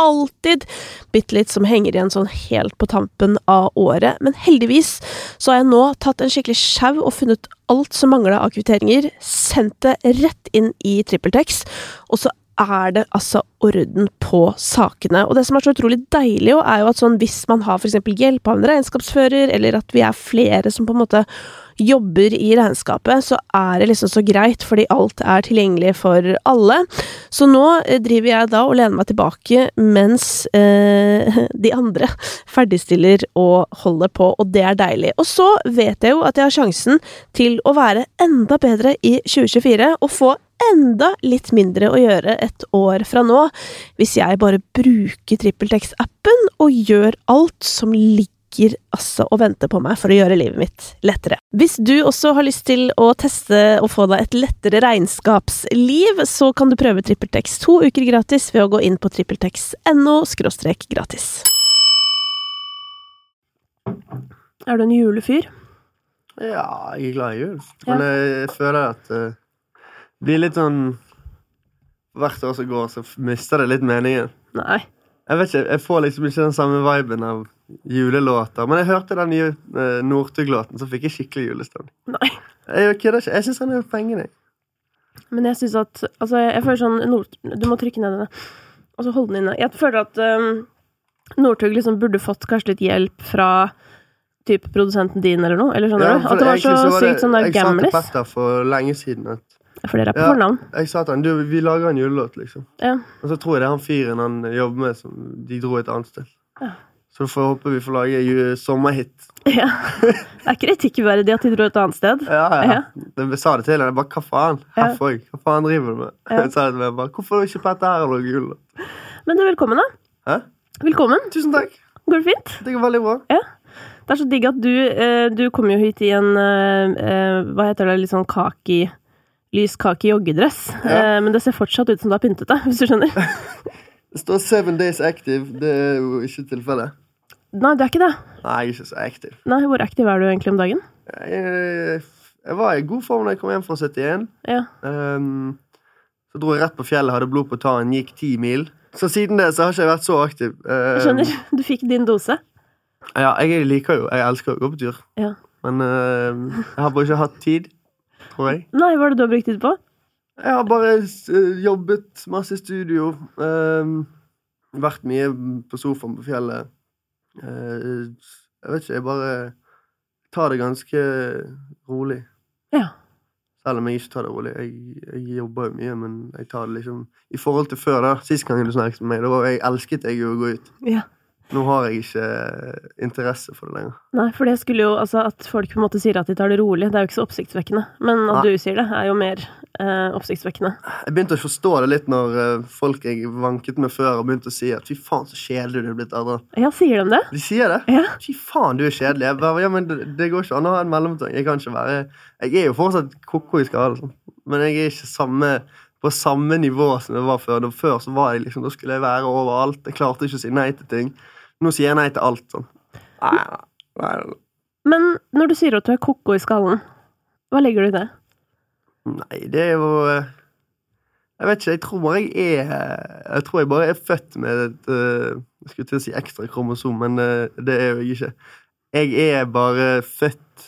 alltid bitte litt som henger igjen sånn helt på tampen av året. Men heldigvis så har jeg nå tatt en skikkelig sjau og funnet alt som mangla av kvitteringer, sendt det rett inn i TrippelTex, og så er det altså orden på sakene. Og det som er så utrolig deilig, jo, er jo at sånn hvis man har eksempel hjelp av en regnskapsfører, eller at vi er flere som på en måte jobber i regnskapet, så er det liksom så greit, fordi alt er tilgjengelig for alle. Så nå eh, driver jeg da og lener meg tilbake mens eh, de andre ferdigstiller og holder på, og det er deilig. Og så vet jeg jo at jeg har sjansen til å være enda bedre i 2024 og få enda litt mindre å gjøre et år fra nå, hvis jeg bare bruker TrippelTex-appen og gjør alt som ligger altså og venter på meg for å gjøre livet mitt lettere. Hvis du også har lyst til å teste og få deg et lettere regnskapsliv, så kan du prøve TrippelTex to uker gratis ved å gå inn på trippeltex.no gratis. Er du en julefyr? Ja, jeg er glad i jul. Men jeg føler at uh, det blir litt sånn Hvert år som går, så mister det litt meningen. Nei. Jeg vet ikke, jeg får liksom ikke den samme viben av julelåter. Men jeg hørte den nye uh, Northug-låten, så fikk jeg skikkelig julestemning. Nei. Jeg kødder ikke. Jeg syns han er fengende. Men jeg syns at Altså, jeg føler sånn Nord... Du må trykke ned denne. Og så holde den inne. Jeg føler at um, Northug liksom burde fått kanskje litt hjelp fra typ produsenten din eller noe? Eller skjønner Ja, du? At det var så så var det- sykt sånn der Jeg sa til gamlis? Petter for lenge siden at For dere er på Ja. fornavn. Jeg sa til han, du, vi lager en julelåt, liksom. Ja. Og så tror jeg det er han fyren han jobber med, som de dro et annet sted. Ja. Så får jeg håpe vi får lage en sommerhit. ja. Det er kritikkverdig at de dro et annet sted. Ja, ja. Ja. Jeg sa det til henne. Jeg bare, hva faen? Ja. Herfor? Hva faen driver du med? Ja. Jeg sa det til meg, bare, Hvorfor du ikke Petter her og lager julelåt? Men du, velkommen, da. Hæ? Velkommen. Tusen takk. Går det fint? Det går veldig bra. Det er så digg at du eh, Du kom jo hit i en eh, eh, Hva heter det? Litt sånn kaki Lys kake joggedress. Ja. Eh, men det ser fortsatt ut som du har pyntet deg, hvis du skjønner. Det står 'seven days active'. Det er jo ikke tilfellet. Nei, du er ikke det. Nei, jeg er ikke så aktiv. Nei, Hvor aktiv er du egentlig om dagen? Jeg, jeg var i god form da jeg kom hjem fra 71. Ja. Um, så dro jeg rett på fjellet, hadde blod på tann, gikk ti mil. Så siden det så har ikke jeg vært så aktiv. Ehm, skjønner. Du fikk din dose. Ja, jeg liker jo Jeg elsker å gå på tur. Ja. Men uh, jeg har bare ikke hatt tid, tror jeg. Nei, hva er det du har brukt tid på? Jeg har bare eh, jobbet masse i studio. ehm, vært mye på sofaen på fjellet. Uh, jeg vet ikke, jeg bare tar det ganske rolig. Ja. Selv om jeg ikke tar det rolig. Jeg, jeg jobber jo mye, men jeg tar det liksom I forhold til før, da. Sist gang du snakket med meg, da jeg elsket jeg jo å gå ut. ja. Nå har jeg ikke eh, interesse for det lenger. Nei, for det skulle jo Altså, at folk på en måte sier at de tar det rolig, det er jo ikke så oppsiktsvekkende. Men at Nei. du sier det, er jo mer eh, oppsiktsvekkende. Jeg begynte å forstå det litt når eh, folk jeg vanket med før, og begynte å si at fy faen, så kjedelig du er blitt eldre. Ja, sier de det? De sier det. Ja. Fy faen, du er kjedelig. Jeg bare, ja, men det, det går ikke an å ha en mellomting. Jeg kan ikke være Jeg er jo fortsatt ko-ko i skallen, sånn. men jeg er ikke samme, på samme nivå som jeg var før. Da, før så var jeg liksom, da skulle jeg være overalt. Jeg klarte ikke å si nei til ting. Nå sier jeg nei til alt. sånn. Nei, nei, nei. Men når du sier at du er ko-ko i skallen, hva legger du i det? Nei, det er jo eh, Jeg vet ikke, jeg tror bare jeg er Jeg tror jeg bare er født med et eh, Jeg skulle til å si ekstra kromosom, men eh, det er jo jeg ikke. Jeg er bare født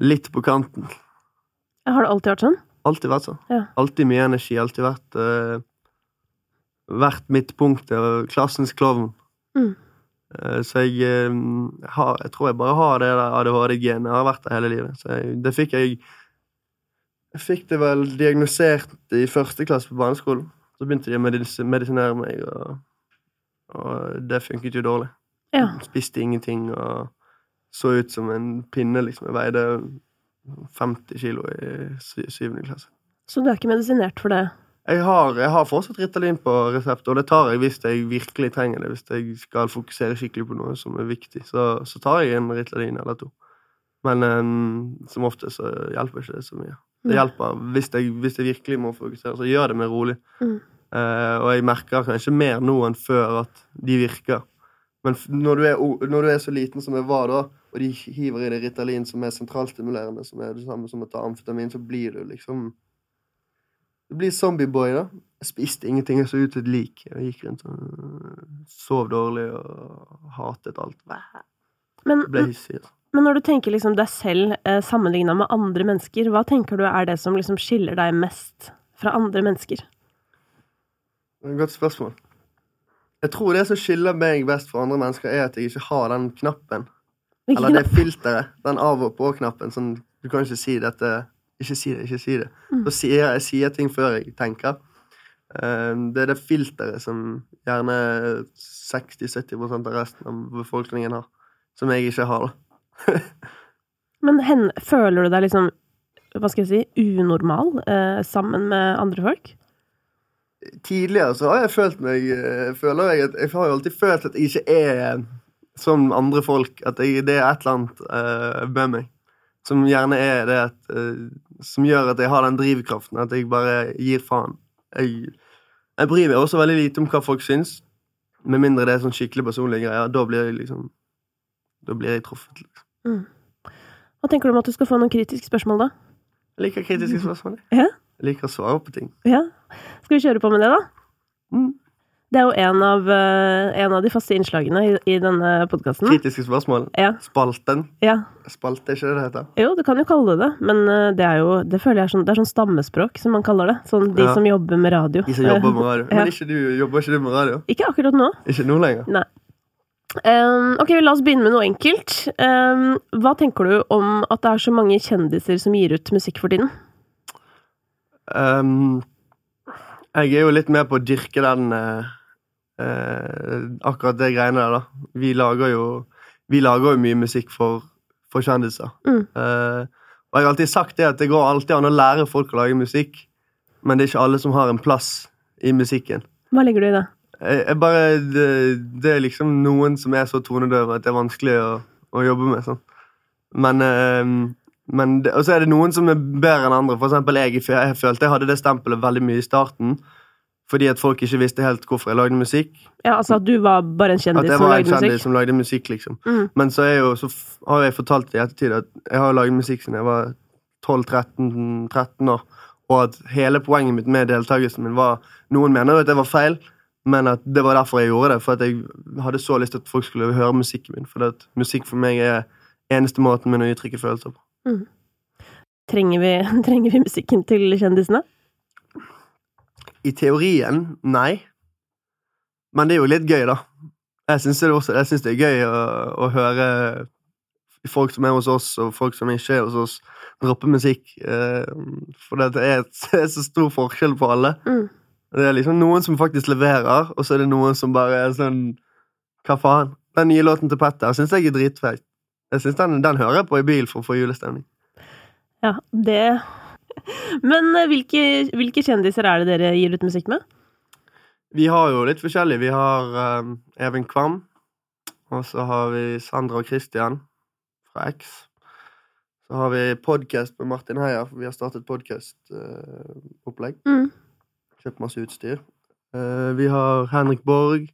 litt på kanten. Har det alltid vært sånn? Alltid vært sånn. Ja. Alltid mye energi. Alltid vært uh, Vært midtpunktet og klassens klovn. Mm. Eh, så jeg, eh, har, jeg tror jeg bare har det der ADHD-genet. Jeg har vært der hele livet. Så jeg, det fikk jeg Jeg fikk det vel diagnosert i første klasse på barneskolen. Så begynte de å medisinere meg, og, og det funket jo dårlig. Ja. Spiste ingenting og så ut som en pinne, liksom. Jeg veide 50 kilo i syvende klasse. Så du er ikke medisinert for det? Jeg har, jeg har fortsatt Ritalin på resept, og det tar jeg hvis jeg virkelig trenger det. Hvis jeg skal fokusere skikkelig på noe som er viktig, så, så tar jeg en Ritalin eller to. Men um, som ofte så hjelper ikke det så mye. Det hjelper. Hvis jeg, hvis jeg virkelig må fokusere, så gjør det meg rolig. Mm. Uh, og jeg merker kanskje mer nå enn før at de virker. Men når du, er, når du er så liten som jeg var da, og de hiver i deg Ritalin som er sentralstimulerende, som er det samme som å ta amfetamin, så blir du liksom Du blir zombieboy, da. Jeg spiste ingenting, jeg så ut som et lik. Jeg gikk rundt og sov dårlig og hatet alt. Men, Ble hissig. altså. men når du tenker liksom deg selv eh, sammenligna med andre mennesker, hva tenker du er det som liksom skiller deg mest fra andre mennesker? Det er godt spørsmål. Jeg tror det som skiller meg best fra andre mennesker, er at jeg ikke har den knappen. Hvilken Eller det filteret. Den av og på-knappen. Sånn, du kan ikke si dette Ikke si det, ikke si det. Mm. Da sier jeg, jeg sier ting før jeg tenker. Eh, Det er det filteret som gjerne 60-70% av resten av befolkningen har. Som jeg ikke har. Men hen, føler du deg liksom, hva skal jeg si, unormal eh, sammen med andre folk? Tidligere så har jeg følt meg eh, Føler jeg at Jeg har jo alltid følt at jeg ikke er som andre folk. At jeg, det er et eller annet eh, med meg som gjerne er det at eh, Som gjør at jeg har den drivkraften. At jeg bare gir faen. Jeg, jeg bryr meg også veldig lite om hva folk syns. Med mindre det er sånn skikkelig personlige greier. Da blir jeg liksom Da blir jeg truffet. Liksom. Hva tenker du om at du skal få noen kritiske spørsmål, da? Jeg liker kritiske spørsmål. jeg. Ja. Jeg liker å svare på ting. Ja. Skal vi kjøre på med det, da? Mm. Det er jo en av, eh, en av de faste innslagene i, i denne podkasten. Kritiske spørsmål. Ja. Spalten. ja. Spalte, er ikke det det heter? Jo, du kan jo kalle det det, men eh, det er jo Det føler jeg er sånn, det er sånn stammespråk, som man kaller det. Sånn de Ja. som jobber med radio. De som jobber med radio. Men ikke du, jobber ikke du med radio? Ikke akkurat nå. Ikke nå lenger. Nei. Um, ok, la oss begynne med noe enkelt. Um, hva tenker du om at det er så mange kjendiser som gir ut musikk for tiden? Um, jeg er jo litt med på å dyrke den eh, Akkurat det greiene der, da. Vi lager jo Vi lager jo mye musikk for, for kjendiser. Mm. Eh, og jeg har alltid sagt det at det går alltid an å lære folk å lage musikk, men det er ikke alle som har en plass i musikken. Hva legger du i det? Jeg, bare, det, det er liksom noen som er så tonedøve at det er vanskelig å, å jobbe med. Sånn. Men, eh, men Og så er det noen som er bedre enn andre. For eksempel jeg, jeg følte jeg hadde det stempelet veldig mye i starten. Fordi at folk ikke visste helt hvorfor jeg lagde musikk. Ja, altså at du var bare en kjendis som var en lagde kjendis som lagde musikk, liksom. Mm. Men så, jo, så har jeg fortalt i ettertid at jeg har laget musikk siden jeg var 12-13 år. Og at hele poenget mitt med deltakelsen min var Noen mener jo at det var feil, men at det var derfor jeg gjorde det. For at jeg hadde så lyst til at folk skulle høre musikken min. For at musikk for meg er eneste måten min å uttrykke følelser på. Trenger, vi, trenger vi musikken til kjendisene? I teorien nei. Men det er jo litt gøy, da. Jeg syns det, det er gøy å, å høre folk som er hos oss, og folk som ikke er hos oss, droppe musikk. Eh, for det er, det er så stor forskjell på alle. Mm. Det er liksom noen som faktisk leverer, og så er det noen som bare er sånn Hva faen? Den nye låten til Petter syns jeg er dritfeit. Jeg synes den, den hører jeg på i bil for å få julestemning. Ja, det Men eh, hvilke, hvilke kjendiser er det dere gir ut musikk med? Vi har jo litt forskjellig. Vi har um, Even Kvam. Og så har vi Sandra og Christian fra X. Så har vi podkast med Martin Heier, for vi har startet podkastopplegg. Mm. Kjøpt masse utstyr. Uh, vi har Henrik Borg.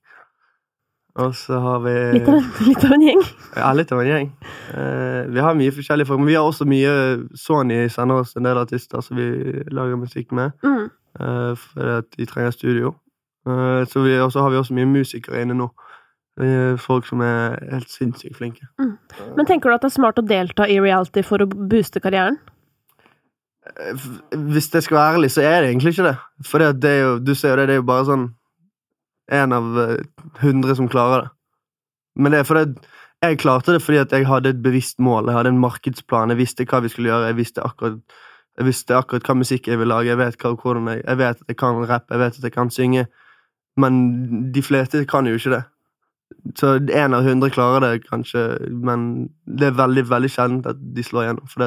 Og så har vi Litt av litt av en gjeng. Ja, litt av en gjeng. Eh, vi har mye forskjellige folk, men vi har også mye Sony sender oss en del artister som vi lager musikk med. Mm. Uh, fordi de trenger studio. Eh, så vi, og så har vi også mye musikere inne nå. Eh, folk som er helt sinnssykt flinke. Men tenker du at det er smart å delta i reality for å booste karrieren? Eh, Hvis jeg skal være ærlig, så er det egentlig ikke det. For det, det er jo, du ser jo det, det er jo bare sånn en av eh, hundre som klarer det. Men det er fordi jeg klarte det fordi at jeg hadde et bevisst mål. Jeg hadde en markedsplan. Jeg visste hva vi skulle gjøre. Jeg visste akkurat, jeg visste akkurat hva musikk jeg vil lage. Jeg vet, hva, hvordan jeg, jeg vet at jeg kan rappe, jeg vet at jeg kan synge. Men de fleste kan jo ikke det. Så én av hundre klarer det kanskje, men det er veldig veldig sjeldent at de slår gjennom. For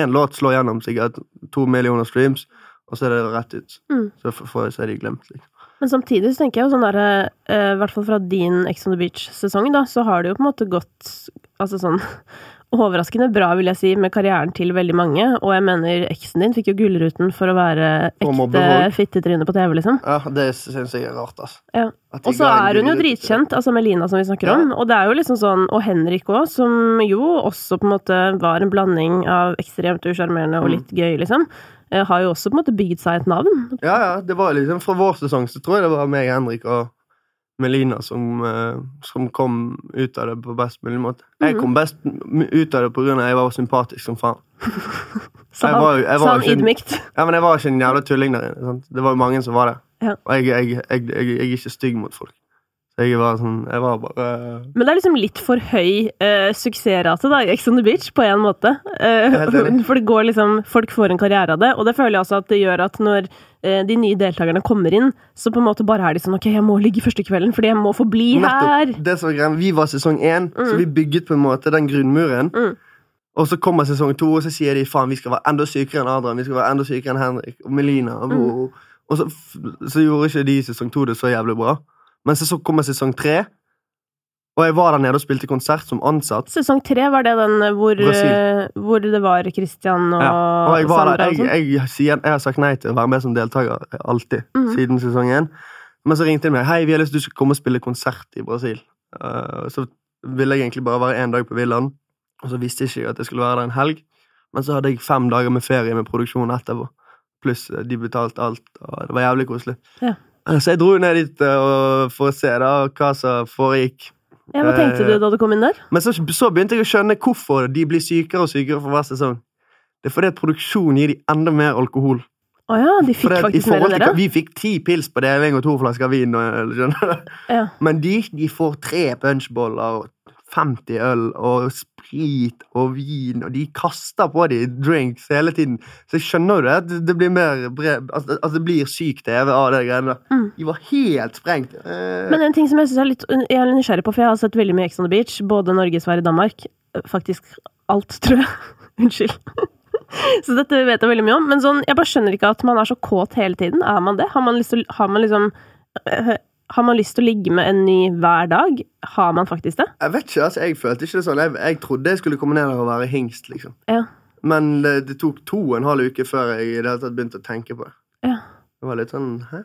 en låt slår gjennom sikkert to millioner streams, og så er det rett ut. Mm. Så, for, for, så er de glemt. Liksom. Men samtidig så tenker jeg jo sånn derre eh, I hvert fall fra din Ex on the Beach-sesong, da, så har det jo på en måte gått Altså sånn overraskende bra, vil jeg si, med karrieren til veldig mange. Og jeg mener eksen din fikk jo Gullruten for å være ekte fittetryne på TV, liksom. Ja, det syns jeg er rart, altså. Ja. Og så er hun jo dritkjent, altså Melina som vi snakker om. Og det er jo liksom sånn, og Henrik òg, som jo også på en måte var en blanding av ekstremt usjarmerende Mm. og litt gøy, liksom. Eh, Har jo også på en måte bygd seg et navn. Ja, ja, det var liksom Fra vår sesong så tror jeg det var meg, Henrik og Melina som, eh, som kom ut av det på best mulig måte. Jeg Mhm. kom best ut av det på grunn av at jeg var sympatisk som faen. Sa han, ydmykt. Ja, men jeg var ikke en jævla tulling der inne. Det var jo mange som var det. Ja. Og jeg, jeg, jeg, jeg er ikke stygg mot folk. Så jeg var sånn Jeg var bare Men det er liksom litt for høy uh, suksessrate da, i Ex on the Beach, på en måte. Uh, for det går liksom Folk får en karriere av det, og det føler jeg også at det gjør at når uh, de nye deltakerne kommer inn, så på en måte bare er de sånn Ok, jeg må ligge første kvelden, fordi jeg må få bli her. Nettopp. Det som var greia, Vi var sesong én, så Mm. vi bygget på en måte den grunnmuren. Mm. Og så kommer sesong to, og så sier de faen, vi skal være enda sykere enn Adrian. Vi skal være enda sykere enn Henrik og Melina. Og, Mm. og så, så gjorde ikke de sesong to det så jævlig bra. Men så, kommer sesong tre, og jeg var der nede og spilte konsert som ansatt. Sesong tre var det den hvor, eh, hvor det var Christian og, Ja. Og jeg, var Sandra der, Jeg, jeg, jeg, jeg har sagt nei til å være med som deltaker alltid, mm. siden sesong én. Men så ringte de meg hei, vi har lyst til du skal komme og spille konsert i Brasil. Uh, så ville jeg egentlig bare være én dag på villaen, og så visste jeg ikke at jeg skulle være der en helg. Men så hadde jeg fem dager med ferie med produksjon etterpå. Pluss eh, de betalte alt, og det var jævlig koselig. Ja. Eh, Så jeg dro ned dit eh, for å se da hva som foregikk. Ja, hva tenkte eh, du da du kom inn der? Men så, så begynte jeg å skjønne hvorfor de blir sykere og sykere for hver sesong. Det er fordi at produksjonen gir de enda mer alkohol. Oh ja, de fikk faktisk mer enn dere? Vi fikk ti pils på deling og to flasker vin. Og? Ja. Men de, de får tre punchboller og 50 øl og sprit og vin, og de kaster på de drinks hele tiden. Så jeg skjønner jo det, det- blir mer brev, altså, altså det blir syk TV av de greiene der. Mm. De var helt sprengt. Eh, Men en ting som jeg synes er litt Jeg er litt nysgjerrig på, for jeg har sett veldig mye Ex on the Beach, både Norge, Sverige, Danmark. Faktisk alt, tror jeg. Unnskyld. Så dette vet jeg veldig mye om. Men sånn, jeg bare skjønner ikke at man er så kåt hele tiden. Er man det? Har man lyst har man liksom øh, Har man lyst til å ligge med en ny hver dag? Har man faktisk det? Jeg vet ikke, altså, jeg følte ikke det sånn. Jeg, jeg trodde jeg skulle komme ned og være hingst, liksom. Ja. Men det, det tok to og en halv uke før jeg i det hele tatt begynte å tenke på det. Ja. Det var litt sånn Hæ?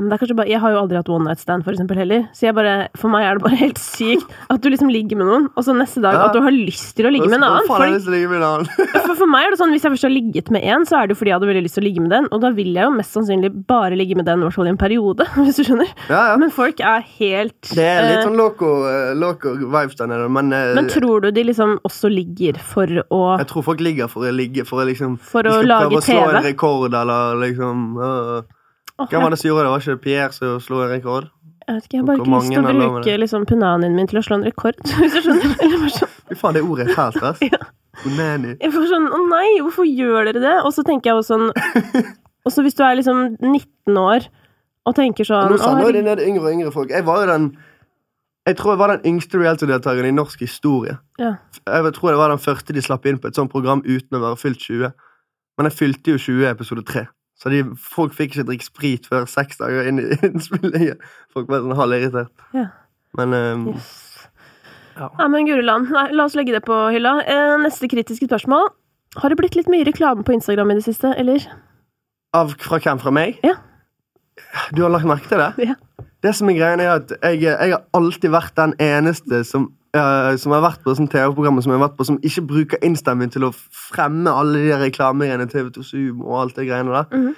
Ja, men det er kanskje bare, jeg har jo aldri hatt one night stand, for eksempel, heller. Så jeg bare, for meg er det bare helt sykt at du liksom ligger med noen, og så neste dag at du har lyst til å ligge med en annen. For, for, for meg er det sånn, hvis jeg først har ligget med en, så er det jo fordi jeg hadde veldig lyst til å ligge med den, og da vil jeg jo mest sannsynlig bare ligge med den, i hvert fall i en periode, hvis du skjønner. Ja, ja. Men folk er helt Det er litt eh, sånn loco, eh, loco vibes der nede, men, eh, Men tror du de liksom også ligger for å jeg tror folk ligger for å ligge, for å liksom For å lage TV? prøve å slå en rekord, eller liksom øh. Hvem var det som gjorde det? Var ikke det Pierre som slo en rekord? Jeg vet ikke, jeg har bare ikke lyst til å bruke liksom punanien min til å slå en rekord, hvis du skjønner. Eller sånn, Fy faen, det ordet er fælt, ass. Ja. Onani. jeg får sånn, å nei, hvorfor gjør dere det? Og så tenker jeg også sånn, og så hvis du er liksom 19 år, og tenker sånn, Nå er det de ned yngre og yngre folk. Jeg var jo den Jeg tror jeg var den yngste reality-deltakeren i norsk historie. ja. Jeg tror jeg var den første de slapp inn på et sånt program uten å være fylt 20. Men jeg fylte jo 20 i episode 3. Så de, folk fikk ikke drikke sprit før seks dager inn i innspillingen. Folk ble sånn halvirritert. Ja. Men um, Yes. Ja. Ja, men Guriland. Nei, la oss legge det på hylla. Eh, neste kritiske spørsmål. Har det blitt litt mye reklame på Instagram i det siste, eller? av, Fra hvem? Fra meg? Ja. Du har lagt merke til det? Ja. Det som er greien er at jeg, jeg har alltid vært den eneste som, som har vært på sånn TV-programmet som jeg har vært på, som ikke bruker instaen min til å fremme alle de reklamegreiene, TV2 Zoom og alt det greiene der. Mhm.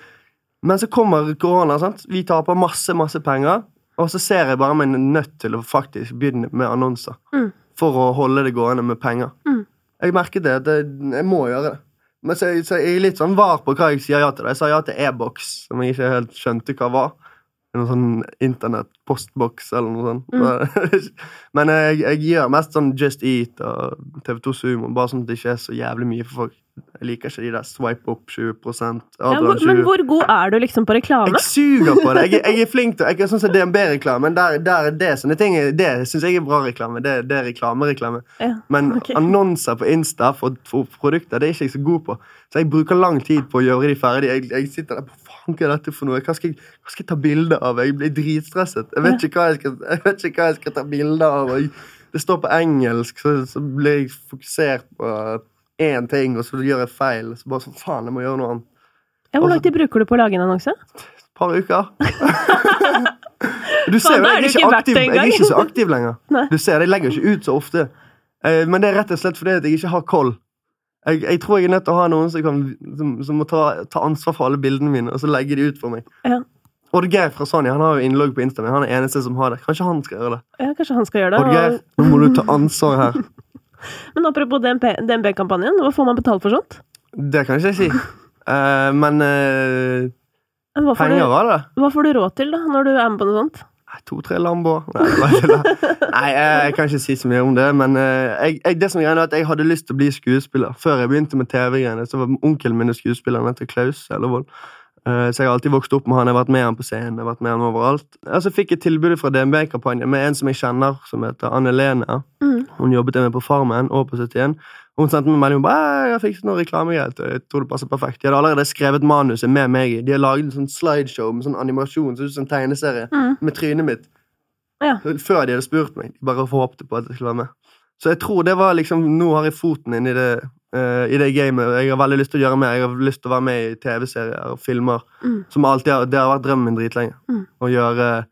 Men så kommer korona, sant? vi taper masse, masse penger, og så ser jeg bare meg nødt til å faktisk begynne med annonser. Mm. For å holde det gående med penger. Mm. Jeg merket det, det, jeg må gjøre det. Men så, så jeg er litt sånn var på hva jeg sier ja til. Jeg sa ja til e-boks, som jeg ikke helt skjønte hva var. Noen sånn internett-postboks eller noe sånt. Men jeg, jeg gjør mest sånn Just Eat og TV2 Sumo, bare sånn at det ikke er så jævlig mye for folk. Jeg liker ikke de der swipe opp 20% Ja, men hvor god er du liksom på reklame? Jeg suger på det. Jeg, jeg er flink til Jeg er sånn DNB-reklame. Der, der er det sånne ting Det syns jeg er bra reklame. Det, det er reklamereklame. Ja. Men okay. annonser på Insta for, for produkter Det er ikke jeg så god på. Så jeg bruker lang tid på å gjøre de ferdige. Jeg, jeg sitter der på hva er dette for noe? Hva skal, jeg, hva skal jeg ta bilde av? Jeg blir dritstresset. Jeg vet ikke hva jeg skal, jeg hva jeg skal ta bilde av. Og det står på engelsk, så, så blir jeg fokusert på én ting, og så gjør jeg feil. Så bare sånn, faen, jeg må gjøre noe annet. Ja, hvor lang tid bruker du på å lage en annonse? Et par uker. du ser jo, jeg er, ikke ikke aktiv, jeg er ikke så aktiv lenger. Du ser, Jeg legger ikke ut så ofte. Eh, Men det er rett og slett fordi jeg ikke har koll. Jeg, jeg tror jeg er nødt til å ha noen som, kan, som, som må ta, ta ansvar for alle bildene mine, og så legge de ut for meg. Ja. Oddgeir fra Sony han har jo innlogg på Instagram. Han er eneste som har det. Kanskje han skal gjøre det. ja, kanskje han skal gjøre det. Oddgeir, Og, nå må du ta ansvar her. men apropos DNB-kampanjen, hva får man betalt for sånt? Det kan ikke jeg si. Uh, men uh, penger var det. hva får du råd til da, når du er med på noe sånt? To-tre Lambo Nei. Nei, jeg, kan ikke si så mye om det. Men eh, jeg, jeg, det som er er at jeg hadde lyst til å bli skuespiller. Før jeg begynte med TV-greiene, så var onkelen min skuespiller. Han heter Klaus Ellevold. Eh, så jeg har alltid vokst opp med han. Jeg har vært med han på scenen. Jeg har vært med han overalt. Og så fikk jeg tilbudet fra DNB-kampanjen med en som jeg kjenner, som heter Anne Lene. Mm. Hun jobbet med på Farmen og på 71. Og hun sendte meg melding «Æ, jeg fikset noe reklamegreier. og Jeg tror det passer perfekt. De hadde allerede skrevet manuset med meg i. De har laget en sånn slideshow med sånn animasjon, så ut som en tegneserie, Mm. med trynet mitt. Ja. Før de hadde spurt meg. De bare håpte på at jeg skulle være med. Så jeg tror det var liksom Nå har jeg foten inn i det, uh, i det gamet. Jeg har veldig lyst til å gjøre mer. Jeg har lyst til å være med i TV-serier og filmer. Mm. Som alltid har, Det har vært drømmen min dritlenge. Mm. Å gjøre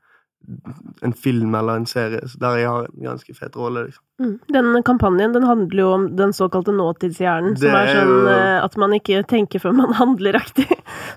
en film eller en serie der jeg har en ganske fet rolle. liksom. Mm. Den kampanjen den handler jo om den såkalte nåtidshjernen, som Det er er sånn jo- eh, at man ikke tenker før man handler-aktig.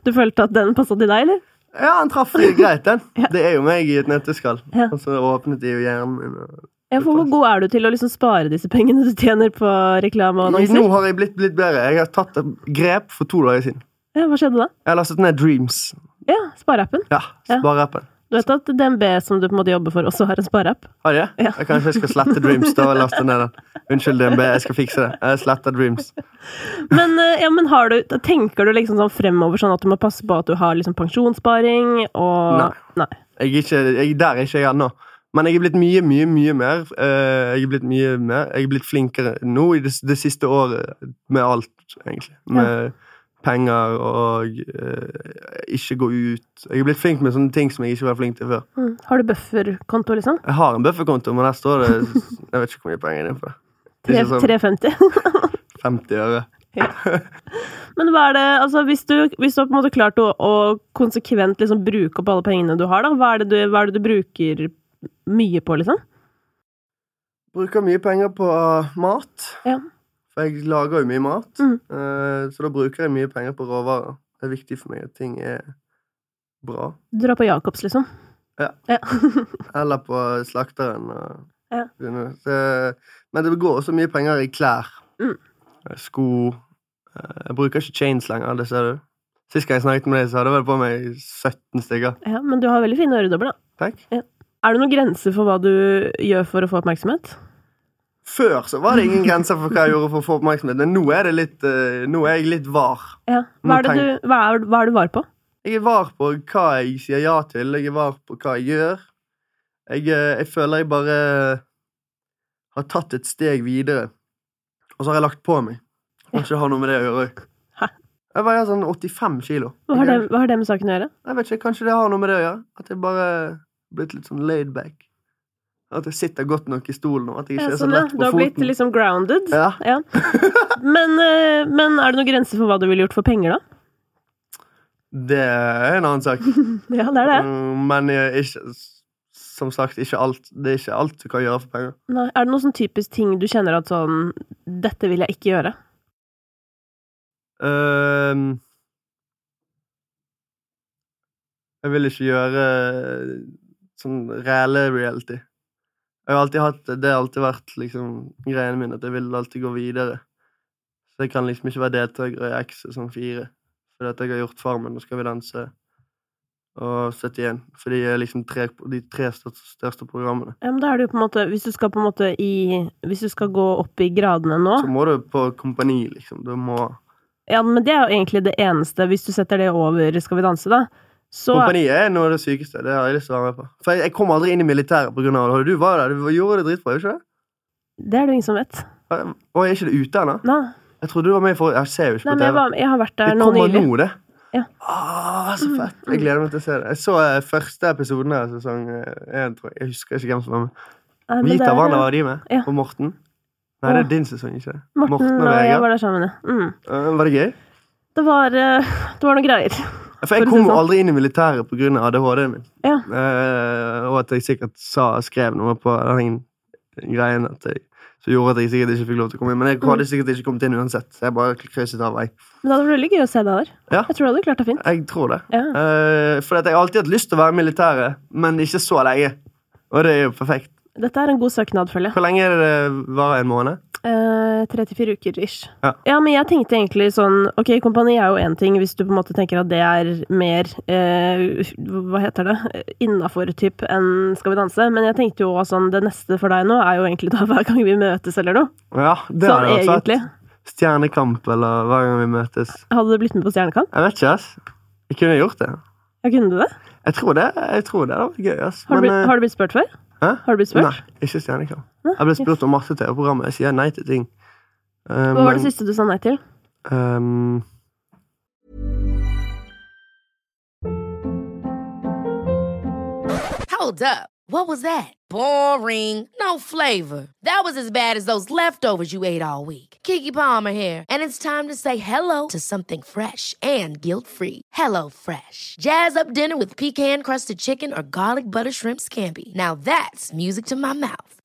Du følte at den passa til deg, eller? Ja, han traff greit, den. Ja. Det er jo meg i et nøtteskall. Ja. Og så åpnet de jo hjernen min. og- Ja, for Hvor god er du til å liksom spare disse pengene du tjener på reklame og Nå har jeg blitt litt bedre. Jeg har tatt grep for to dager siden. Ja, Hva skjedde da? Jeg har lastet ned Dreams. Ja, spareappen. Ja, Ja. Spareappen. Du vet at DNB, som du på en måte jobber for, også har en spareapp? Har jeg? Ja. Jeg kanskje jeg skal slette Dreams da og laste ned den. Unnskyld, DNB, jeg skal fikse det. Jeg sletter Dreams. Men, eh, ja, men har du, tenker du liksom sånn fremover sånn at du må passe på at du har liksom pensjonssparing og Nei. Nei. Jeg er ikke, jeg, der er ikke jeg ennå. Men jeg er blitt mye, mye, mye mer. eh, jeg er blitt mye mer. Jeg er blitt flinkere nå i det, det siste året med alt, egentlig. Med penger og eh, ikke gå ut. Jeg er blitt flink med sånne ting som jeg ikke var flink til før. Mm. Har du bufferkonto, liksom? Jeg har en bufferkonto, men der står det Jeg vet ikke hvor mye penger det er på det. Tre- Ikke sånn 350? 50 øre. Men hva er det, altså hvis du, hvis du har på en måte klart å, å konsekvent liksom bruke opp alle pengene du har, da, hva er, det du, hva er det du bruker mye på, liksom? Bruker mye penger på mat. Ja. For jeg lager jo mye mat. Mm. eh, så da bruker jeg mye penger på råvarer. Det er viktig for meg at ting er bra. Du drar på Jacobs, liksom? Ja. ja. Eller på slakteren. Og, Ja. så, men det går også mye penger i klær. Mm. Sko. Eh, Jeg bruker ikke chains lenger, det ser du. Sist gang jeg snakket med deg, så hadde jeg vel på meg 17 stykker. ja, men du har veldig fine øredobber, da. Takk. Er det noen grenser for hva du gjør for å få oppmerksomhet? Før så var det ingen grenser for hva jeg gjorde for å få oppmerksomhet, men nå er, det litt, eh, nå er jeg litt var. Ja. Hva, er det du, hva, er, hva er du var på? Jeg er var på hva jeg sier ja til, jeg er var på hva jeg gjør. Jeg, eh, jeg føler jeg bare har tatt et steg videre, og så har jeg lagt på meg. Og ikke har noe med det å gjøre. Hæ? Jeg veier sånn 85 kilo. Hva har, det, hva har det med saken å gjøre? Jeg vet ikke, Kanskje det har noe med det å gjøre. At jeg bare blitt litt sånn laid back. At jeg sitter godt nok i stolen, og at jeg ikke Ja, er så lett på foten. Du har blitt liksom grounded. Ja. Ja. Men, eh, men er det noen grenser for hva du ville gjort for penger, da? Det er en annen sak. Ja, det er det. Mm, Men ikke, som sagt, alt. det er ikke alt du kan gjøre for penger. Nei. Er det noen sånn typisk ting du kjenner at sånn Dette vil jeg ikke gjøre? Ehm, jeg vil ikke gjøre sånn reelle reality. Jeg har alltid hatt, Det har alltid vært liksom greiene min, at jeg vil alltid gå videre. Så jeg kan liksom ikke være deltaker i X som fire. Fordi at jeg har gjort Farmen, nå Skal vi danse og 71. For de er liksom tre, de tre største, programmene. Ja, men da er jo på en måte Hvis du skal på en måte i Hvis du skal gå opp i gradene nå Så må du på kompani, liksom. Du må Ja, men det er jo egentlig det eneste. Hvis du setter det over Skal vi danse, da, så Kompani er noe av det sykeste. Det har jeg lyst til å være med på. For jeg, jeg kom aldri inn i militæret av det. Du var der, du gjorde det dritbra, gjorde du ikke det? Det er det ingen som vet. Og er ikke det ute ennå? Nei, Jeg trodde du var med i forrige Jeg ser jo ikke på TV. jeg, var, jeg har vært Det der nå kommer nylig. nå, det. Ja. Ah, så fett. Jeg gleder meg til å se det. Jeg så eh, første episoden av sesong én, tror jeg. Jeg husker ikke hvem som var med. Nei, det Vita er- Wanda var de med? Ja. Og Morten? Nei, det er din sesong, ikke det? Morten, og jeg var der sammen, ja. Mm. Uh, Var det gøy? Det var, uh, det var noen greier. For jeg kom jo aldri inn i militæret pga. ADHD-en min. Ja. Eh, og at jeg sikkert sa, skrev noe på den greien at jeg, som gjorde at jeg sikkert ikke fikk lov til å komme inn. Men jeg hadde sikkert ikke kommet inn uansett. Så jeg bare krysset av vei. Men det hadde vært veldig gøy å se deg der. Ja. Jeg tror du hadde klart det fint. Jeg tror det. Ja. Eh, for jeg har alltid hatt lyst til å være i militæret, men ikke så lenge. Og det er jo perfekt. Dette er en god søknad, føler jeg. Hvor lenge er det varer? En måned? Eh, 34 uker ish. Ja. men jeg tenkte egentlig sånn Ok, kompani er jo én ting hvis du på en måte tenker at det er mer eh, Hva heter det? Innafor typ enn Skal vi danse. Men jeg tenkte jo også sånn Det neste for deg nå er jo egentlig da hver gang vi møtes eller noe. Ja, det Sånn hadde vært egentlig. egentlig. Stjernekamp eller hver gang vi møtes. Hadde du blitt med på Stjernekamp? Jeg vet ikke, ass. Jeg kunne gjort det. Ja, kunne du det? Jeg tror det jeg tror det hadde vært gøy, ass. Har du, blitt, eh, har du blitt spurt før? hæ? Har du blitt spurt? Nei, ikke Stjernekamp. Nei, Jeg ble spurt om masse TV-programmer. Jeg sier nei til ting. Eh, Hva var det men, siste du sa nei til? ehm, Hold up. What was that? Boring. No flavor. That was as bad as those leftovers you ate all week. Kiki Palmer here, and it's time to say hello to something fresh and guilt-free. Hello Fresh. Jazz up dinner with pecan-crusted chicken or garlic butter shrimp scampi. Now that's music to my mouth.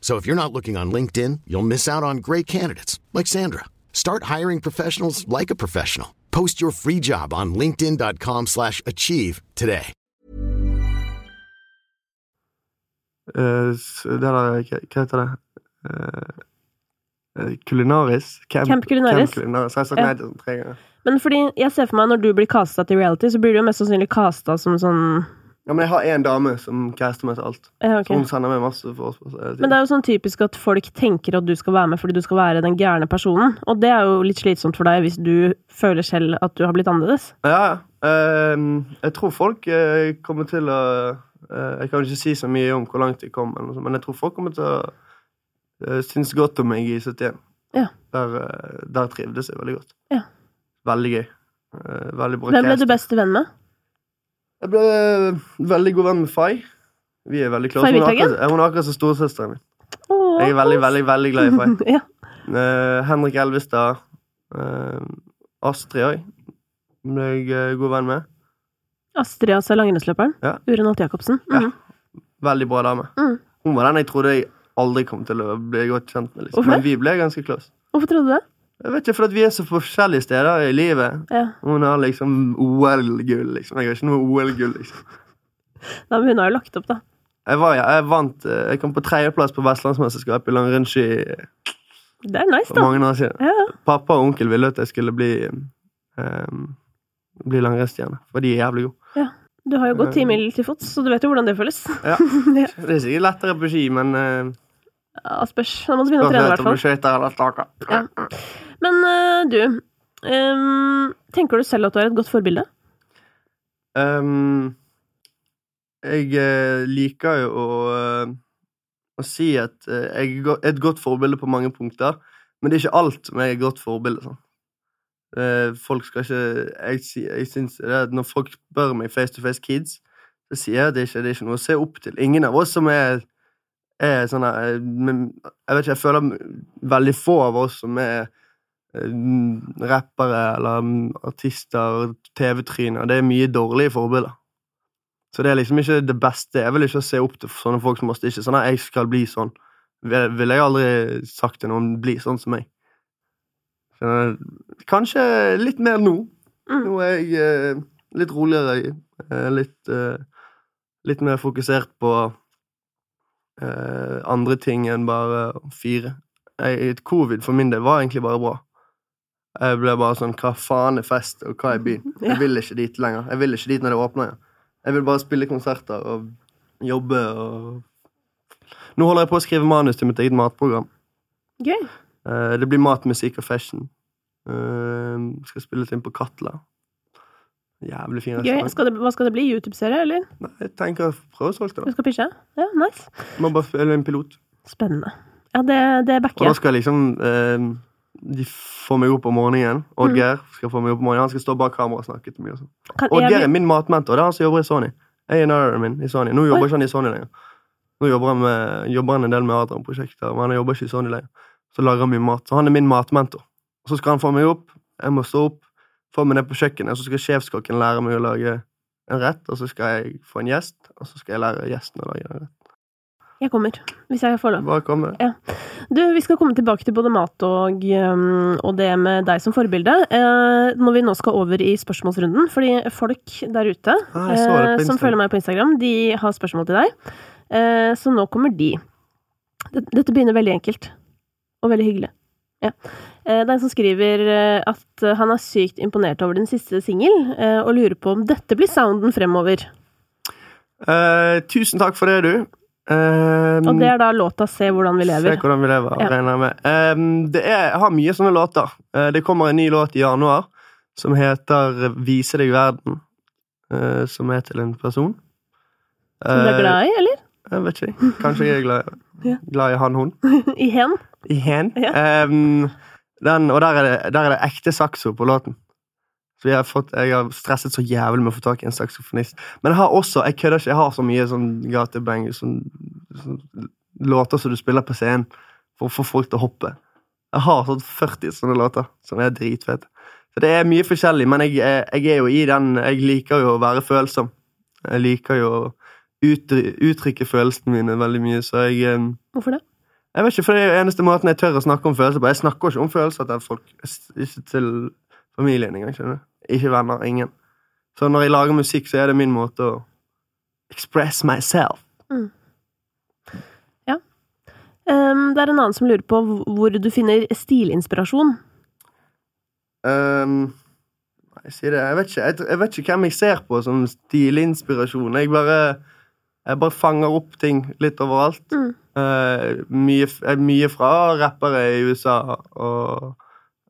So if you're not looking on LinkedIn, you'll miss out on great candidates like Sandra. Start hiring professionals like a professional. Post your free job on linkedin.com/achieve slash achieve today. eh, s- det der, hva hva heter det? Eh, eh, kulinaris? Camp Culinaris. Camp kulinaris. Jeg har sagt nei til tre ganger. Men fordi jeg ser for meg når du blir casta til reality, så blir du jo mest sannsynlig casta som sånn Ja, men jeg har én dame som caster meg til alt. ja, okay. Hun sender meg masse forespørsler. Men det er jo sånn typisk at folk tenker at du skal være med fordi du skal være den gærne personen. Og det er jo litt slitsomt for deg hvis du føler selv at du har blitt annerledes. Ja, ja. Ehm, jeg tror folk eh, kommer til å eh, Jeg kan ikke si så mye om hvor langt de kom, men jeg tror folk kommer til å synes godt om meg i 71. Ja. Der, eh, der trivdes jeg veldig godt. Ja. Veldig gøy. Eh, veldig bra Hvem ble du beste venn med? Jeg ble eh, veldig god venn med Fay. Vi er veldig klare. Hun er akkurat, hun er akkurat som storesøsteren min. Jeg er veldig, veldig, veldig glad i Fay. ja. uh, Henrik Elvestad. Uh, Astrid òg. Ble jeg god venn med. Astrid altså langrennsløperen. Ja. Urenholt Jacobsen. Ja. Mhm. Veldig bra dame. Mm. Hun var den jeg trodde jeg aldri kom til å bli godt kjent med. Liksom. Men vi ble ganske close. Hvorfor trodde du det? Jeg vet ikke, for at Vi er så forskjellige steder i livet. Ja. Hun har liksom OL-gull. liksom. Jeg har ikke noe OL-gull. liksom. Nei, men hun har jo lagt opp, da. Jeg, var, ja, jeg vant eh, Jeg kom på tredjeplass på Vestlandsmesterskapet i langrennsski Det er nice, da. mange år siden. Ja. Pappa og onkel ville at jeg skulle bli um, Bli langrennsstjerne, for de er jævlig gode. Ja. Du har jo gått ti mil til fots, så du vet jo hvordan det føles. Ja. Ja. Det er sikkert lettere på ski, men uh, Ja, spørs. Da må du begynne å trene, i hvert fall. Ja. Men uh, du, um, tenker du selv at du er et godt forbilde? Um, jeg eh, liker jo å, eh, å si at jeg er et godt forbilde på mange punkter, men det er ikke alt som er et godt forbilde. Sånn. Folk skal ikke Jeg, jeg synes det når folk spør meg face to face kids, så sier jeg at det ikke det er ikke noe å se opp til. Ingen av oss som er, er sånn her, eh, Jeg vet ikke, jeg føler veldig få av oss som er eh, rappere eller mm, artister, TV-tryner. Det er mye dårlige forbilder. Så det er liksom ikke det beste. Jeg vil ikke se opp til sånne folk som oss. Ikke sånn at jeg skal bli sånn. Vil- Ville jeg aldri sagt til noen bli sånn som meg. Så, kanskje litt mer nå. Mm. Nå er jeg eh, litt roligere. eh, litt, eh, litt mer fokusert på eh, andre ting enn bare fire. Jeg, covid for min del var egentlig bare bra. Jeg ble bare sånn Hva faen er fest, og hva er byen? Jeg vil ikke dit lenger. Jeg vil ikke dit når det åpner igjen. Jeg vil bare spille konserter og jobbe og Nå holder jeg på å skrive manus til mitt eget matprogram. Gøy. Eh, det blir mat, musikk og fashion. Jeg skal spilles inn på Katla. Jævlig fin restaurant. Skal det, hva skal det bli? YouTube-serie, eller? Nei, Jeg tenker å prøve å solge det. Du skal pitche? Ja, nice. da. Må bare spille en pilot. Spennende. Ja, det, det Og backer da jeg. skal liksom eh, De får meg opp om morgenen. Oddgeir skal få meg opp om morgenen. Han skal stå bak kamera og snakke til meg. og sånn. Oddgeir er min matmentor. Det er han som jobber i Sony. Jeg er nerderen min i Sony. Nå jobber ikke han i Sony lenger. Nå jobber han, med, jobber han en del med Adrian-prosjekter, men han jobber ikke i Sony lenger. Så lager han mye mat. Så han er min matmentor. Og så skal han få meg opp. Jeg må stå opp, få meg ned på kjøkkenet, og så skal sjefskokken lære meg å lage en rett, og så skal jeg få en gjest, og så skal jeg lære gjesten å lage en rett. jeg kommer, hvis jeg får lov. Bare komme. Ja. Du, vi skal komme tilbake til både mat og, um, og det med deg som forbilde. Eh, når vi nå skal over i spørsmålsrunden. Fordi folk der ute Ah, eh, som følger meg på Instagram, de har spørsmål til deg. Eh, så nå kommer de. Dette begynner veldig enkelt. Og veldig hyggelig. Ja. Eh, det er en som skriver eh, at han er sykt imponert over din siste singel, eh, og lurer på om dette blir sounden fremover. Uh, tusen takk for det, du. Um, Og det er da låta 'Se hvordan vi lever'. Se hvordan vi lever, Ja. regner jeg med. Um, det er, jeg har mye sånne låter. Uh, det kommer en ny låt i januar som heter 'Vise deg verden', uh, som er til en person. Som du er glad i, eller? Jeg vet ikke. Kanskje jeg er glad, glad i han, hun. I hen? I hen. Ja. Ehm, den, og der er, det, der er det ekte sakso på låten. Så jeg har, fått, jeg har stresset så jævlig med å få tak i en saksofonist. Men jeg har også, jeg kødder ikke, jeg har så mye sånn gatebang, sånn, sånn låter som du spiller på scenen for å få folk til å hoppe. Jeg har sånn 40 sånne låter som er dritfete. Så det er mye forskjellig, men jeg, jeg er jo i den Jeg liker jo å være følsom. Jeg liker jo å uttrykke følelsene mine veldig mye, så jeg Hvorfor det? Jeg vet ikke, for det er eneste måten jeg tør å snakke om følelser på. Jeg snakker ikke om følelser til folk, ikke til familien engang. skjønner du? Ikke venner, ingen. Så når jeg lager musikk, så er det min måte å express myself. Um, det er en annen som lurer på hvor du finner stilinspirasjon. Um, jeg sier det, jeg vet, ikke, jeg, jeg vet ikke hvem jeg ser på som stilinspirasjon. Jeg bare, jeg bare fanger opp ting litt overalt. Mm. Eh, mye, eh, mye fra rappere i USA og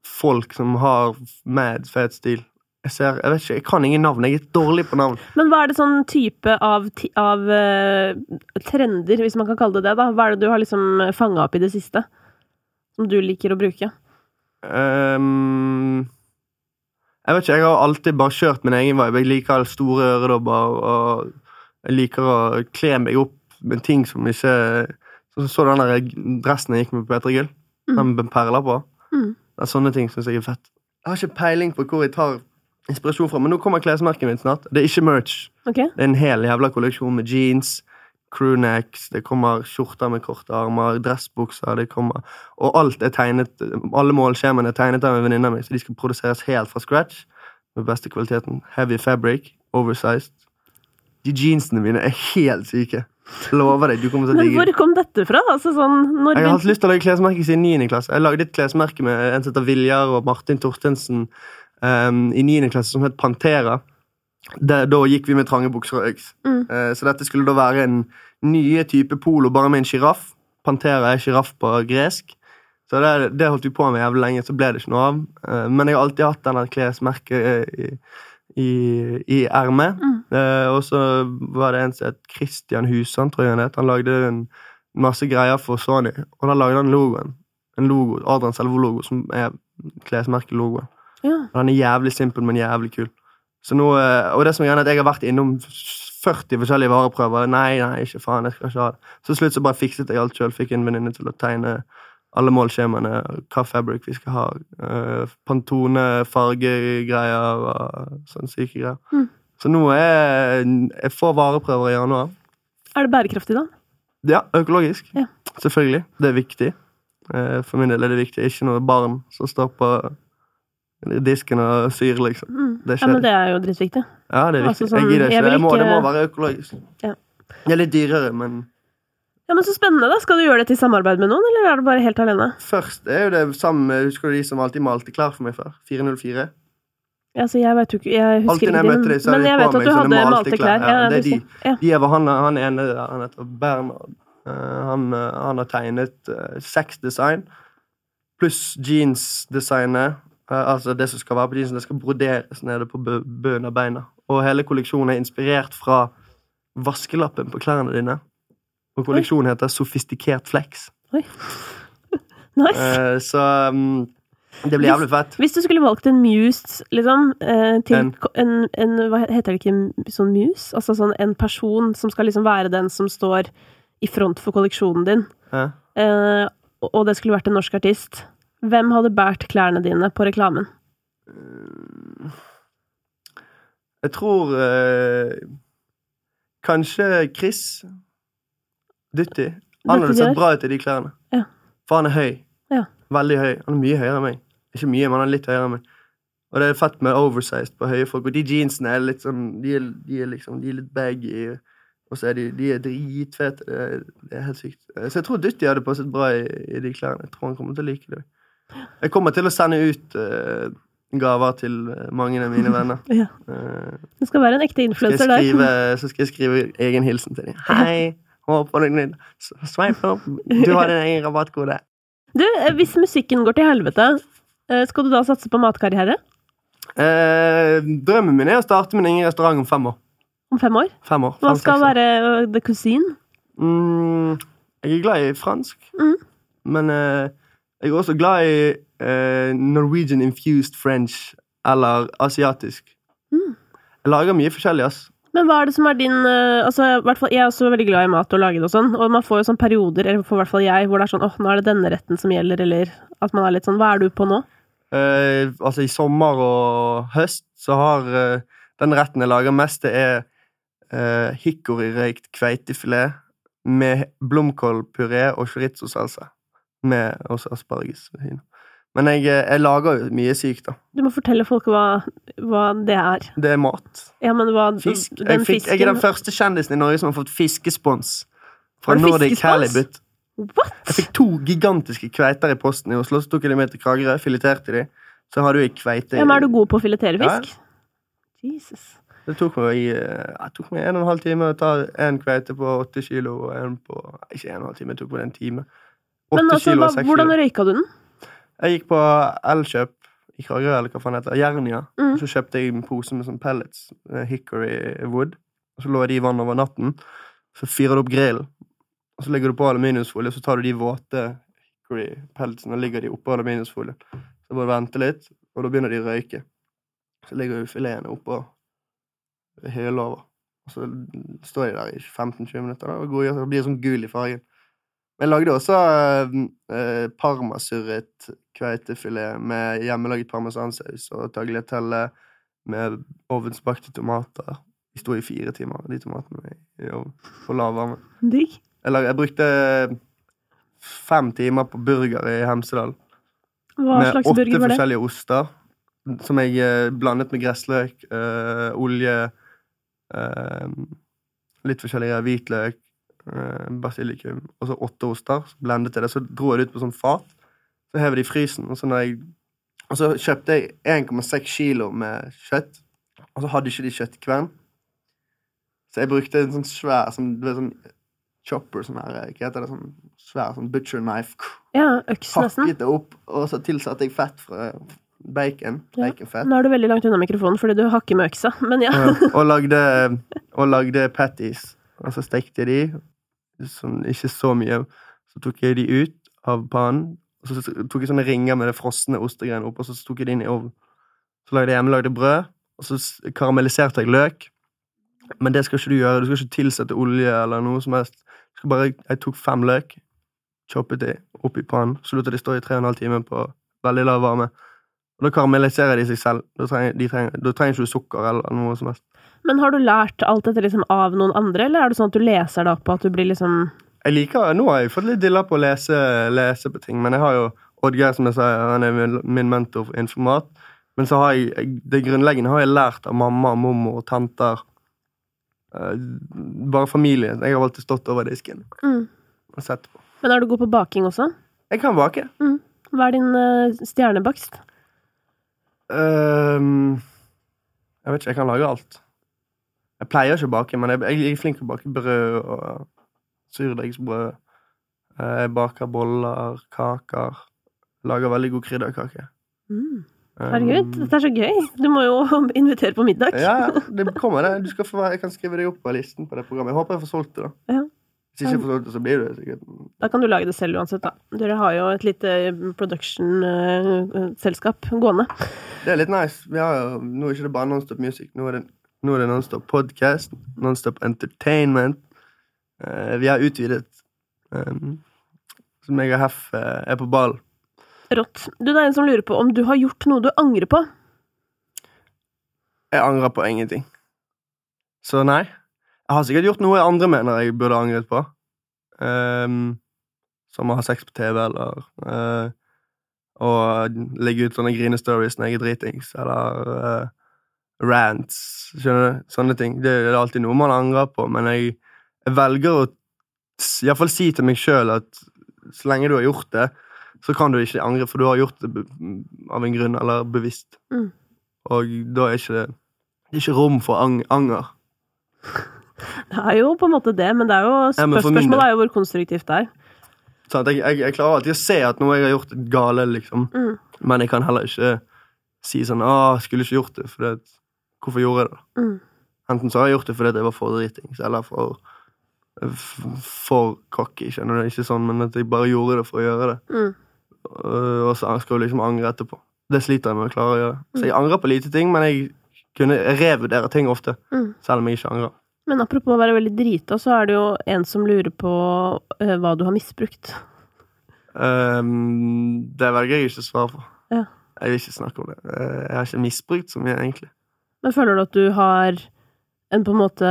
folk som har mad fet stil. Jeg ser, jeg vet ikke, jeg kan ingen navn. Jeg er dårlig på navn. Men hva er det sånn type av, av uh, trender, hvis man kan kalle det det, da? Hva er det du har liksom fanga opp i det siste? Som du liker å bruke? Um, jeg vet ikke, jeg har alltid bare kjørt min egen vibe. Jeg liker store øredobber, og jeg liker å kle meg opp med ting som ikke Så, så du den der dressen jeg gikk med på P3 Gull? Den med perler på? Mm. Det er sånne ting syns jeg er fett. Jeg har ikke peiling på hvor jeg tar inspirasjon fra, men nå kommer klesmerket mitt snart. Det er ikke merch. Okay. Det er en hel jævla kolleksjon med jeans, crewnecks, det kommer skjorter med korte armer, dressbukser, det kommer Og alt er tegnet Alle målskjemaene er tegnet av en venninne av meg, så de skal produseres helt fra scratch. Med beste kvaliteten. Heavy fabric, oversized. De jeansene mine er helt syke. Lover deg, du kommer til å digge hvor kom dette fra? Altså sånn Jeg har hatt lyst til å lage klesmerke siden 9. klasse. Jeg lagde et klesmerke med en som heter Viljar og Martin Torstensen um, i 9. klasse, som het Pantera. Det, da gikk vi med trange bukser og øks. Mm. Uh, så dette skulle da være en nye type polo, bare med en sjiraff. Pantera er sjiraff på gresk. Så det, det holdt vi på med jævlig lenge, så ble det ikke noe av. Uh, men jeg har alltid hatt denne klesmerket eh, i, i, ermet. Mm. Eh, og så var det en som het Christian Husan, tror jeg han het. Han lagde en masse greier for Sony, og da lagde han logoen. En logo, Adrian Selvo-logo, som er klesmerkelogoen. Ja. Han er jævlig simpel, men jævlig kul. Så nå, eh, og det som er er at jeg har vært innom 40 forskjellige vareprøver. Nei, nei, ikke faen, jeg skal ikke ha det. Så til slutt så bare fikset jeg alt sjøl. Fikk en venninne til å tegne alle målskjemaene, hva fabric vi skal ha. Uh, Pantone, fargegreier og sånne syke greier. Mm. Så nå er jeg får vareprøver i januar. Er det bærekraftig, da? Ja, økologisk. Ja. Selvfølgelig. Det er viktig. Uh, For min del er det viktig. Ikke noe barn som står på disken og syr, liksom. Mm. Det Ja, men det er jo dritviktig. Ja, det er Altså viktig. sånn, jeg gidder jeg ikke. Det må, det må være økologisk. Ja. Det er litt dyrere, men Ja, men Så spennende, da. Skal du gjøre dette i samarbeid med noen, eller er det bare helt alene? først er jo det samme, Husker du de som alltid malte klær for meg før? 404? Altså, jeg vet jo ikke Jeg husker ikke når jeg din- møtte deg, så Men hadde de jeg på vet at meg du sånne hadde malte klær. klær. Ja, Ja, det er de. ja. De er, han, han ene der, han heter Bernhard Uh, han, uh, han har tegnet uh, seks design, pluss jeansdesignet. Uh, altså det som skal være på jeansen, det skal broderes nede på bunnen av beina. Og hele kolleksjonen er inspirert fra vaskelappen på klærne dine. Og kolleksjonen heter Sofistikert flex. Oi. Nice. Uh, så um, det blir jævlig fett. Hvis du skulle valgt en muse, liksom, uh, til En. en, en, Hva heter det ikke sånn muse? Altså sånn en person som skal liksom være den som står i front for kolleksjonen din, Ja. uh, og- og det skulle vært en norsk artist. Hvem hadde båret klærne dine på reklamen? Jeg tror eh, kanskje Chris Dytti. Han hadde sett bra ut i de klærne. Ja. For han er høy. Ja. Veldig høy. Han er mye høyere enn meg. Ikke mye, men han er litt høyere enn meg. Og det er fett med oversized på høye folk. Og de jeansene er litt sånn De er, de er liksom De er litt baggy. Og så er de, de er dritfete. Det, det er helt sykt. Så jeg tror Dytti hadde passet bra i, i de klærne. Jeg tror han kommer til å like det. Jeg kommer til å sende ut uh, gaver til eh, mange av mine venner. Ja. Eh, Det skal være en ekte influenser der. så skal jeg skrive egen hilsen til dem. Hei, håper du Sveip opp. Du har din egen rabattkode. Du, eh, hvis musikken går til helvete, eh, skal du da satse på matkarriere? Eh, drømmen min er å starte min egen restaurant om fem år. Om fem år? Fem år. Hva skal være uh, the cuisine? Mm, jeg er glad i fransk, Mm. men eh, jeg er også glad i eh, Norwegian infused French eller asiatisk. Mm. Jeg lager mye forskjellig, ass. Men hva er det som er din eh, altså, Jeg er også veldig glad i mat og lage det og sånn, og man får jo sånn perioder, eller for i hvert fall jeg, hvor det er sånn åh, nå er det denne retten som gjelder, eller at man er litt sånn Hva er du på nå? Uh, altså, i sommer og høst så har uh, den retten jeg lager mest, det er uh, hickory-røykt kveitefilet med blomkålpuré og chorizo-salsa. Med også asparges. ved siden. Men jeg, eh, jeg lager mye sykt, da. Du må fortelle folk hva, hva det er. Det er mat. Ja, men hva Fisk. Den Jeg, fikk, jeg er den første kjendisen i Norge som har fått fiskespons fra Nordic Calibut Halibut. What?! Jeg fikk to gigantiske kveiter i posten i Oslo, så tok jeg dem med til Kragerø, fileterte de. Så har du ei kveite Ja, men er du god på å filetere Ja. fisk? Jesus. Det tok meg, jeg det tok meg en og en halv time å ta en kveite på åtte kilo og en på Ikke en og en halv time, det tok meg en time. Åtte altså, kilo og seks hvordan røyka du den? Jeg gikk på Elkjøp i Kragerø, eller hva faen det heter, Jernia. Mm. Og så kjøpte jeg en pose med sånn pellets, eh, hickory wood. Og så lå de i vann over natten. Så fyrer du opp grillen, og så legger du på aluminiumsfolie, og så tar du de våte hickory pelletsene og ligger de oppå aluminiumsfolien. Så du vente litt, og da begynner de å røyke. Så legger du filetene oppå over. Og så står de der i 15-20 minutter da, og blir sånn gul i fargen. Men jeg lagde også eh, parmasurret kveitefilet med hjemmelaget parmesansaus og tagliatelle med ovnsbakte tomater. De sto i fire timer, de tomatene, på lav varme. Digg. Jeg, jeg brukte fem timer på burger i Hemsedal Hva med slags burger var det? Med åtte forskjellige oster. Som jeg eh, blandet med gressløk, øh, olje øh, Litt forskjellige hvitløk, eh, basilikum, og så åtte oster. Så blendet jeg det, så dro jeg det ut på sånn fat. Så hev det i frysen. Og så, jeg, og så kjøpte jeg 1,6 kilo med kjøtt, og så hadde ikke de kjøttkvern. Så jeg brukte en sånn svær sånn, du vet, sånn chopper, sånn her, hva heter det, sånn svær sånn butcher knife. Ja, øks nesten. Hakket det opp, og så tilsatte jeg fett fra bacon. Ja. Baconfett. Nå er du veldig langt unna mikrofonen fordi du hakker med øksa, men ja. Ja, og, lagde, og lagde patties. Og så stekte jeg de, sånn, ikke så mye. Så tok jeg de ut av pannen, og så tok jeg sånne ringer med det frosne ostegreiene opp, og så tok jeg de inn i ovnen. Så lagde jeg hjemmelagde brød, og så karamelliserte jeg løk. Men det skal ikke du gjøre. Du skal ikke tilsette olje eller noe som helst. Skal bare, jeg tok fem løk, choppet de opp i pannen, så lot jeg de stå i tre og en halv time på veldig lav varme. Og da karamelliserer de seg selv. Da trenger, de trenger, da trenger ikke du sukker eller noe som helst. Men har du lært alt dette liksom av noen andre, eller er det sånn at du leser det opp, og at du blir liksom Jeg liker, Nå har jeg fått litt dilla på å lese, lese på ting, men jeg har jo Oddgeir, som jeg sa, han er min, mentor for informat. Men så har jeg, det grunnleggende har jeg lært av mamma, mormor tanter. Eh, bare familien. Jeg har alltid stått over disken mm. og sett på. Men er du god på baking også? Jeg kan bake. Hva er din uh, stjernebakst? Ehm, jeg vet ikke, jeg kan lage alt. Jeg pleier ikke å bake, men jeg, jeg er flink til å bake brød og Surdeigsbrød. Eh, Jeg baker boller, kaker. Lager veldig god krydderkake. Mm. Um, Herregud, dette er så gøy! Du må jo invitere på middag. Ja, det kommer det. Du skal få, jeg kan skrive deg opp på listen på det programmet. Jeg håper jeg får solgt det, da. Ja. Hvis ikke jeg får solgt det, så blir det sikkert Da kan du lage det selv uansett, da. Dere har jo et lite production-selskap gående. Det er litt nice. Vi har jo, nå er det ikke bare Nonstop Music. Nå er det, nå er det Nonstop Podcast, Nonstop Entertainment. Eh, vi har utvidet. Um, så meg og Heff eh, er på ball. Rått. Du, det er en som lurer på om du har gjort noe du angrer på. Jeg angrer på ingenting. Så nei. Jeg har sikkert gjort noe andre mener jeg burde angret på. Um, som å ha sex på TV, eller uh, å legge ut sånne grinestories når jeg er dritings, eller uh, rants. Skjønner du? Sånne ting. Det er alltid noe man angrer på, men jeg, jeg velger å iallfall si til meg sjøl at så lenge du har gjort det, så kan du ikke angre, for du har gjort det av en grunn, eller bevisst. Mm. Og da er ikke det Det er ikke rom for ang anger. Det er jo på en måte det, men det er jo Ja, min del- spørsmålet er jo hvor konstruktivt det er. Sånn jeg, jeg, jeg klarer alltid å se at noe jeg har gjort, gale, liksom. Mm. Men jeg kan heller ikke si sånn 'Å, skulle ikke gjort det', for det, hvorfor gjorde jeg det? Mm. Enten så har jeg gjort det fordi jeg var for dritings, eller for for cocky, skjønner du. Ikke sånn, men at jeg bare gjorde det for å gjøre det. Mm. Og og så skal du liksom angre etterpå. Det sliter jeg med å klare å gjøre. Så jeg angrer på lite ting, men jeg kunne revurdere ting ofte. Mm. Selv om jeg ikke angrer. Men apropos å være veldig drita, så er det jo en som lurer på uh, hva du har misbrukt. Um, det velger jeg ikke å svare på. Ja. Jeg vil ikke snakke om det. Eh, Jeg har ikke misbrukt så mye, egentlig. Men føler du at du har en på en måte,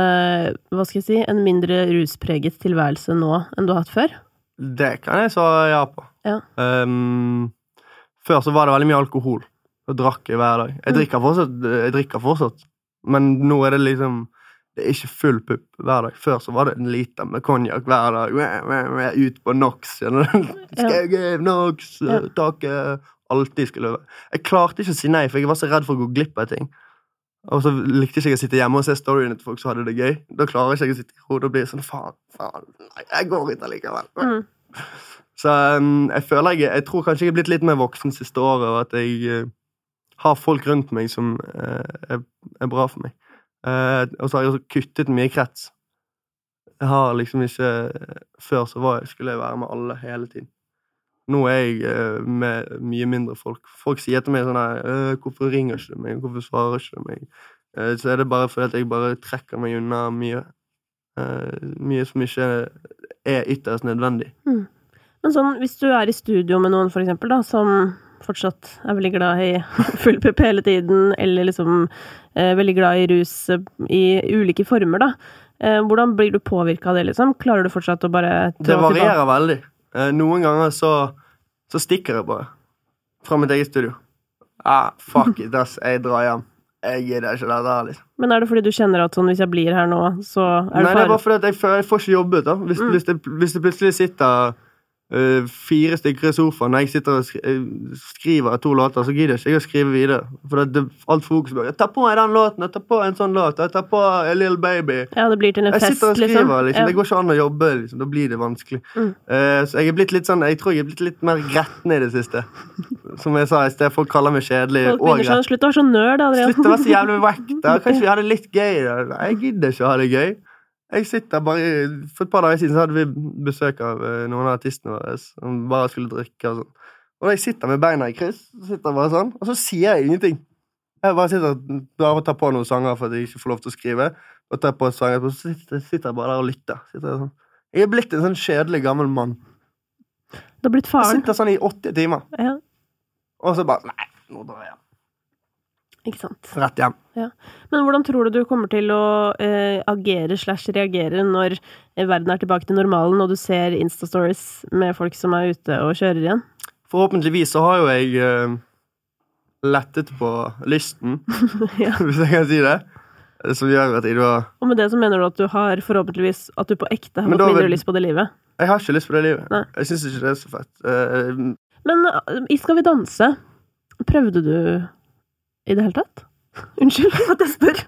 hva skal jeg si, en mindre ruspreget tilværelse nå enn du har hatt før? Det kan jeg svare ja på. Ja. Um, før så var det veldig mye alkohol. Og drakk jeg hver dag. Jeg Mm. drikker fortsatt, jeg drikker fortsatt. men nå er det liksom Det er ikke full pupp hver dag. Før så var det en liter med konjakk hver dag. Ut på NOx. skjønner NOx, taket Alltid skulle løpe. Jeg klarte ikke å si nei, for jeg var så redd for å gå glipp av ting. Og så likte ikke jeg å sitte hjemme og se storyene til folk som hadde det gøy. Da klarer ikke jeg å sitte i hodet og bli sånn faen, faen, nei, jeg går ikke allikevel. Mm. Så um, jeg føler jeg Jeg tror kanskje jeg er blitt litt mer voksen siste året, og at jeg uh, har folk rundt meg som uh, er, er bra for meg. Uh, og så har jeg også kuttet mye krets. Jeg har liksom ikke Før så var jeg, skulle jeg være med alle hele tiden. Nå er jeg eh, med mye mindre folk. Folk sier til meg sånn her «Øh, 'Hvorfor ringer ikke du meg? Hvorfor svarer ikke du meg?' Eh, så er det bare fordi jeg bare trekker meg unna mye. Eh, mye som ikke er ytterst nødvendig. Men sånn, hvis du er i studio med noen, for eksempel, da, som fortsatt er veldig glad i full pupp hele tiden, eller liksom eh, veldig glad i rus i ulike former, da. Eh, hvordan blir du påvirka av det, liksom? Klarer du fortsatt å bare Det varierer veldig. Eh, noen ganger så, så stikker jeg bare fra mitt eget studio. Ah, fuck it, ass. Jeg drar hjem. Jeg gidder ikke dette her, liksom. Men er det fordi du kjenner at sånn, hvis jeg blir her nå, så er det Nei, det er bare fordi jeg, føler, jeg får ikke jobbet, da. Hvis, Mm. hvis, det, hvis det plutselig sitter eh, fire stykker i sofaen, Når jeg sitter og eh, skriver to låter, så gidder jeg ikke å skrive videre. For det, det, alt fokus på Ta på meg den låten, ta på en sånn låt, ta på A Little Baby. Ja, det blir til en Jeg fest, sitter og skriver, liksom. Ja. Det går ikke an å jobbe, liksom. Da blir det vanskelig. Mm. Uh, så jeg er blitt litt sånn Jeg tror jeg er blitt litt mer gretten i det siste. Som jeg sa i sted, folk kaller meg kjedelig Folk og begynner sånn, slutt å være så nerd, Adrian. Slutt å være så jævlig wack. Kanskje vi har det litt gøy. da. Jeg gidder ikke å ha det gøy. Jeg sitter bare For et par dager siden så hadde vi besøk av eh, noen av artistene våre som bare skulle drikke og sånn. Og da jeg sitter med beina i kryss, så sitter bare sånn, og så sier jeg ingenting. Jeg bare sitter bare og tar på noen sanger for at jeg ikke får lov til å skrive. Og tar på sanger, og så sitter, jeg bare der og lytter. Jeg, sånn. jeg er blitt en sånn kjedelig gammel mann. Du har blitt Jeg sitter sånn i åtte timer, Ja, og så bare Nei, nå drar jeg hjem. Ikke sant. Rett hjem. Men hvordan tror du du kommer til å eh, agere slash reagere når eh, verden er tilbake til normalen, og du ser Insta-stories med folk som er ute og kjører igjen? Forhåpentligvis så har jo jeg eh, lettet på lysten, ja. hvis jeg kan si det. Som gjør at jeg da Og med det så mener du at du har forhåpentligvis at du på ekte har fått mindre vil- lyst på det livet? Jeg har ikke lyst på det livet. Nei. Jeg syns ikke det er så fett. Eh, Men eh, i Skal vi danse, prøvde du i det hele tatt? Unnskyld at jeg spør.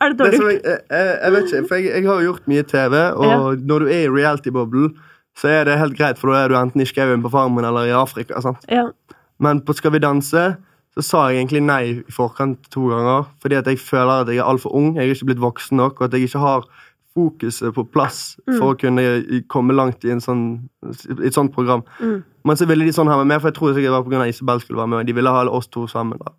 Er det dårlig gjort? jeg, jeg, jeg vet ikke, for jeg, jeg har jo gjort mye TV, og når du er i reality-boblen, så er det helt greit, for da er du enten i skauen på Farmen eller i Afrika. Ja. Men på Skal vi danse så sa jeg egentlig nei i forkant to ganger, fordi at jeg føler at jeg er altfor ung, jeg er ikke blitt voksen nok, og at jeg ikke har fokuset på plass for å kunne komme langt i, en sånn, i et sånt program. Mm. Men så ville de sånn ha meg med, for jeg tror sikkert det var av Isabel skulle være med, de ville ha oss to sammen. da.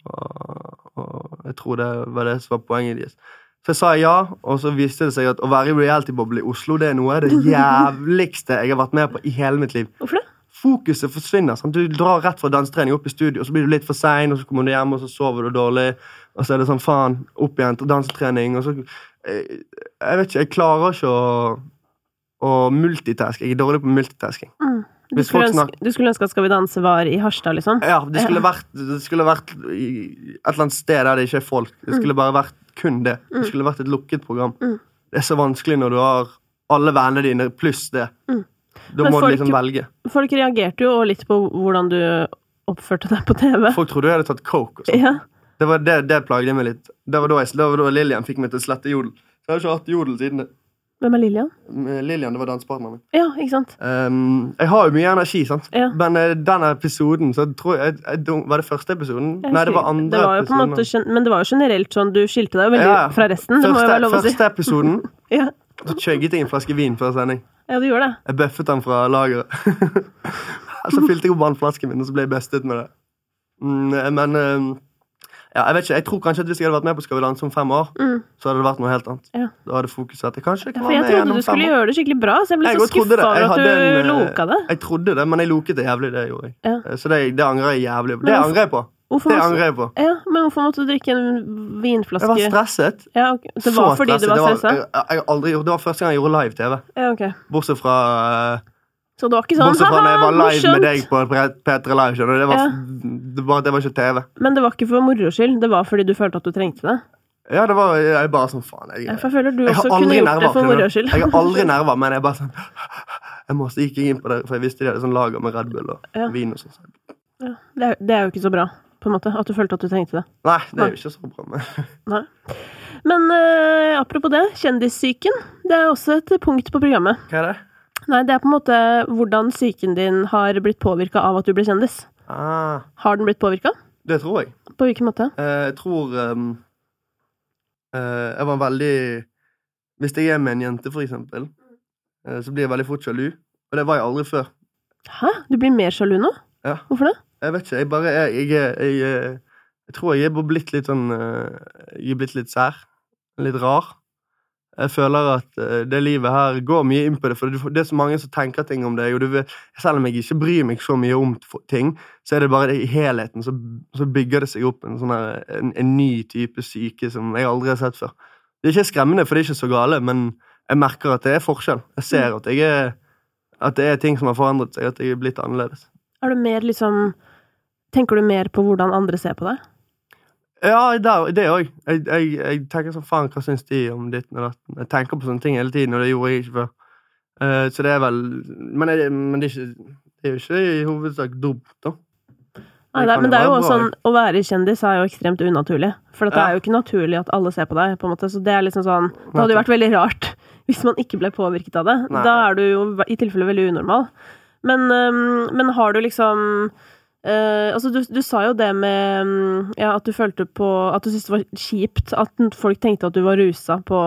Jeg tror det var det som var poenget deres. Så jeg sa ja, og så viste det seg at å være i reality-boble i Oslo det er noe av det jævligste jeg har vært med på i hele mitt liv. Hvorfor det? Fokuset forsvinner. Sant? Du drar rett fra dansetrening opp i studio, og så blir du litt for sein, og så kommer du hjem, og så sover du dårlig, og så er det sånn faen, opp igjen til dansetrening, og så jeg, Jeg vet ikke, jeg klarer ikke å, å multitaske. Jeg er dårlig på multitasking. Du skulle, folk ønske, du skulle ønske at Skal vi danse var i Harstad, liksom? Ja, det skulle vært, det skulle vært et eller annet sted der det ikke er folk. Det skulle bare vært kun det. Det skulle vært et lukket program. Mm. Det er så vanskelig når du har alle vennene dine pluss det. Da Mm. Må du liksom velge. Folk reagerte jo litt på hvordan du oppførte deg på TV. Folk trodde jeg hadde tatt coke. og sånn. Ja. Det, var det, det plagde meg litt. Det var da, jeg, det var da Lillian fikk meg til å slette jodel. Jeg har ikke hatt jodel siden det. Hvem er Lillian? Lillian, det var dansepartneren min. Ja, ikke sant? Um, jeg har jo mye energi, sant? Ja. men uh, den episoden så tror jeg, jeg, Var det første episoden? Nei, det var andre det var jo på en måte, Men det var jo generelt sånn, du skilte deg jo veldig Ja, fra resten. Det må jo være lov å si. første episoden Ja. så chugget jeg en flaske vin før sending. ja, du gjorde det. Jeg bøffet den fra lageret. så fylte jeg opp vannflasken min, og så ble jeg bustet med det. Mm, men um, ja, jeg vet ikke, jeg tror kanskje at hvis jeg hadde vært med på Skal vi danse om fem år, Mm. så hadde det vært noe helt annet. Ja. Da hadde fokuset Kanskje jeg Ja, kan for være jeg med trodde du skulle gjøre det skikkelig bra, så jeg ble Jeg så skuffa over at du en, eh, loka det. Jeg trodde det, men jeg loket det jævlig, det gjorde jeg. Ja. Eh, Så det, det angrer jeg jævlig på. Det angrer jeg på. Hvorfor Det angrer jeg på. Ja, men hvorfor måtte du drikke en vinflaske? Jeg var stresset. Ja, okay. Det Så var fordi du stresset. Det var- stressa? Jeg, jeg aldri Det var første gang jeg gjorde live-TV. Ja, okay. Bortsett fra eh, Så det var ikke sånn Bortsett fra når jeg var live morsomt!» med deg på P3 Live. skjønner du? Det var, det var, det var ikke TV. Men det var ikke for moro skyld, det var fordi du følte at du trengte det? Ja, det var jeg bare sånn Faen. Jeg, jeg, jeg føler du også kunne gjort nerver. det for moro skyld. Jeg har aldri nerver, men jeg bare sånn Jeg må, så gikk inn på det, for jeg visste de hadde sånn lager med Red Bull og Ja. vin og sånn. Ja, det, er, det er jo ikke så bra, på en måte, at du følte at du trengte det. Nei, det er jo ikke så bra. Men. Nei. Men uh, apropos det, kjendissyken. Det er også et punkt på programmet. Hva er det? Nei, det er på en måte hvordan psyken din har blitt påvirka av at du ble kjendis. Ah, Har den blitt påvirka? det tror jeg. På hvilken måte? Eh, jeg tror um, eh, Jeg var veldig Hvis jeg er med en jente, for eksempel, eh, så blir jeg veldig fort sjalu. Og det var jeg aldri før. Hæ? Du blir mer sjalu nå? Ja. Hvorfor det? Jeg vet ikke. Jeg bare er Jeg, jeg, jeg, er- jeg tror jeg er blitt litt sånn eh, Jeg er blitt litt sær. Litt rar. Jeg føler at eh, det livet her går mye inn på det, for det er så mange som tenker ting om deg, og du vet, selv om jeg ikke bryr meg så mye om ting, så er det bare det, i helheten så, så bygger det seg opp en, sånne, en, en ny type syke som jeg aldri har sett før. Det er ikke skremmende, for det er ikke så gale, men jeg merker at det er forskjell. Jeg ser at, jeg er, at det er ting som har forandret seg, at jeg er blitt annerledes. Er du mer liksom Tenker du mer på hvordan andre ser på deg? Ja, det òg. Jeg, jeg, jeg tenker sånn faen, hva syns de om ditt og datt? Jeg tenker på sånne ting hele tiden, og det gjorde jeg ikke før. Uh, så det er vel Men, jeg, men det, er ikke, det er jo ikke i hovedsak dumt, da. Nei, det, men det er jo også sånn, Å være kjendis er jo ekstremt unaturlig. For det Ja. er jo ikke naturlig at alle ser på deg. på en måte, så Det er liksom sånn, det hadde jo vært veldig rart hvis man ikke ble påvirket av det. Nei. Da er du jo i tilfelle veldig unormal. Men, øhm, men har du liksom øh, altså du, du sa jo det med ja, at du følte på At du syntes det var kjipt at folk tenkte at du var rusa på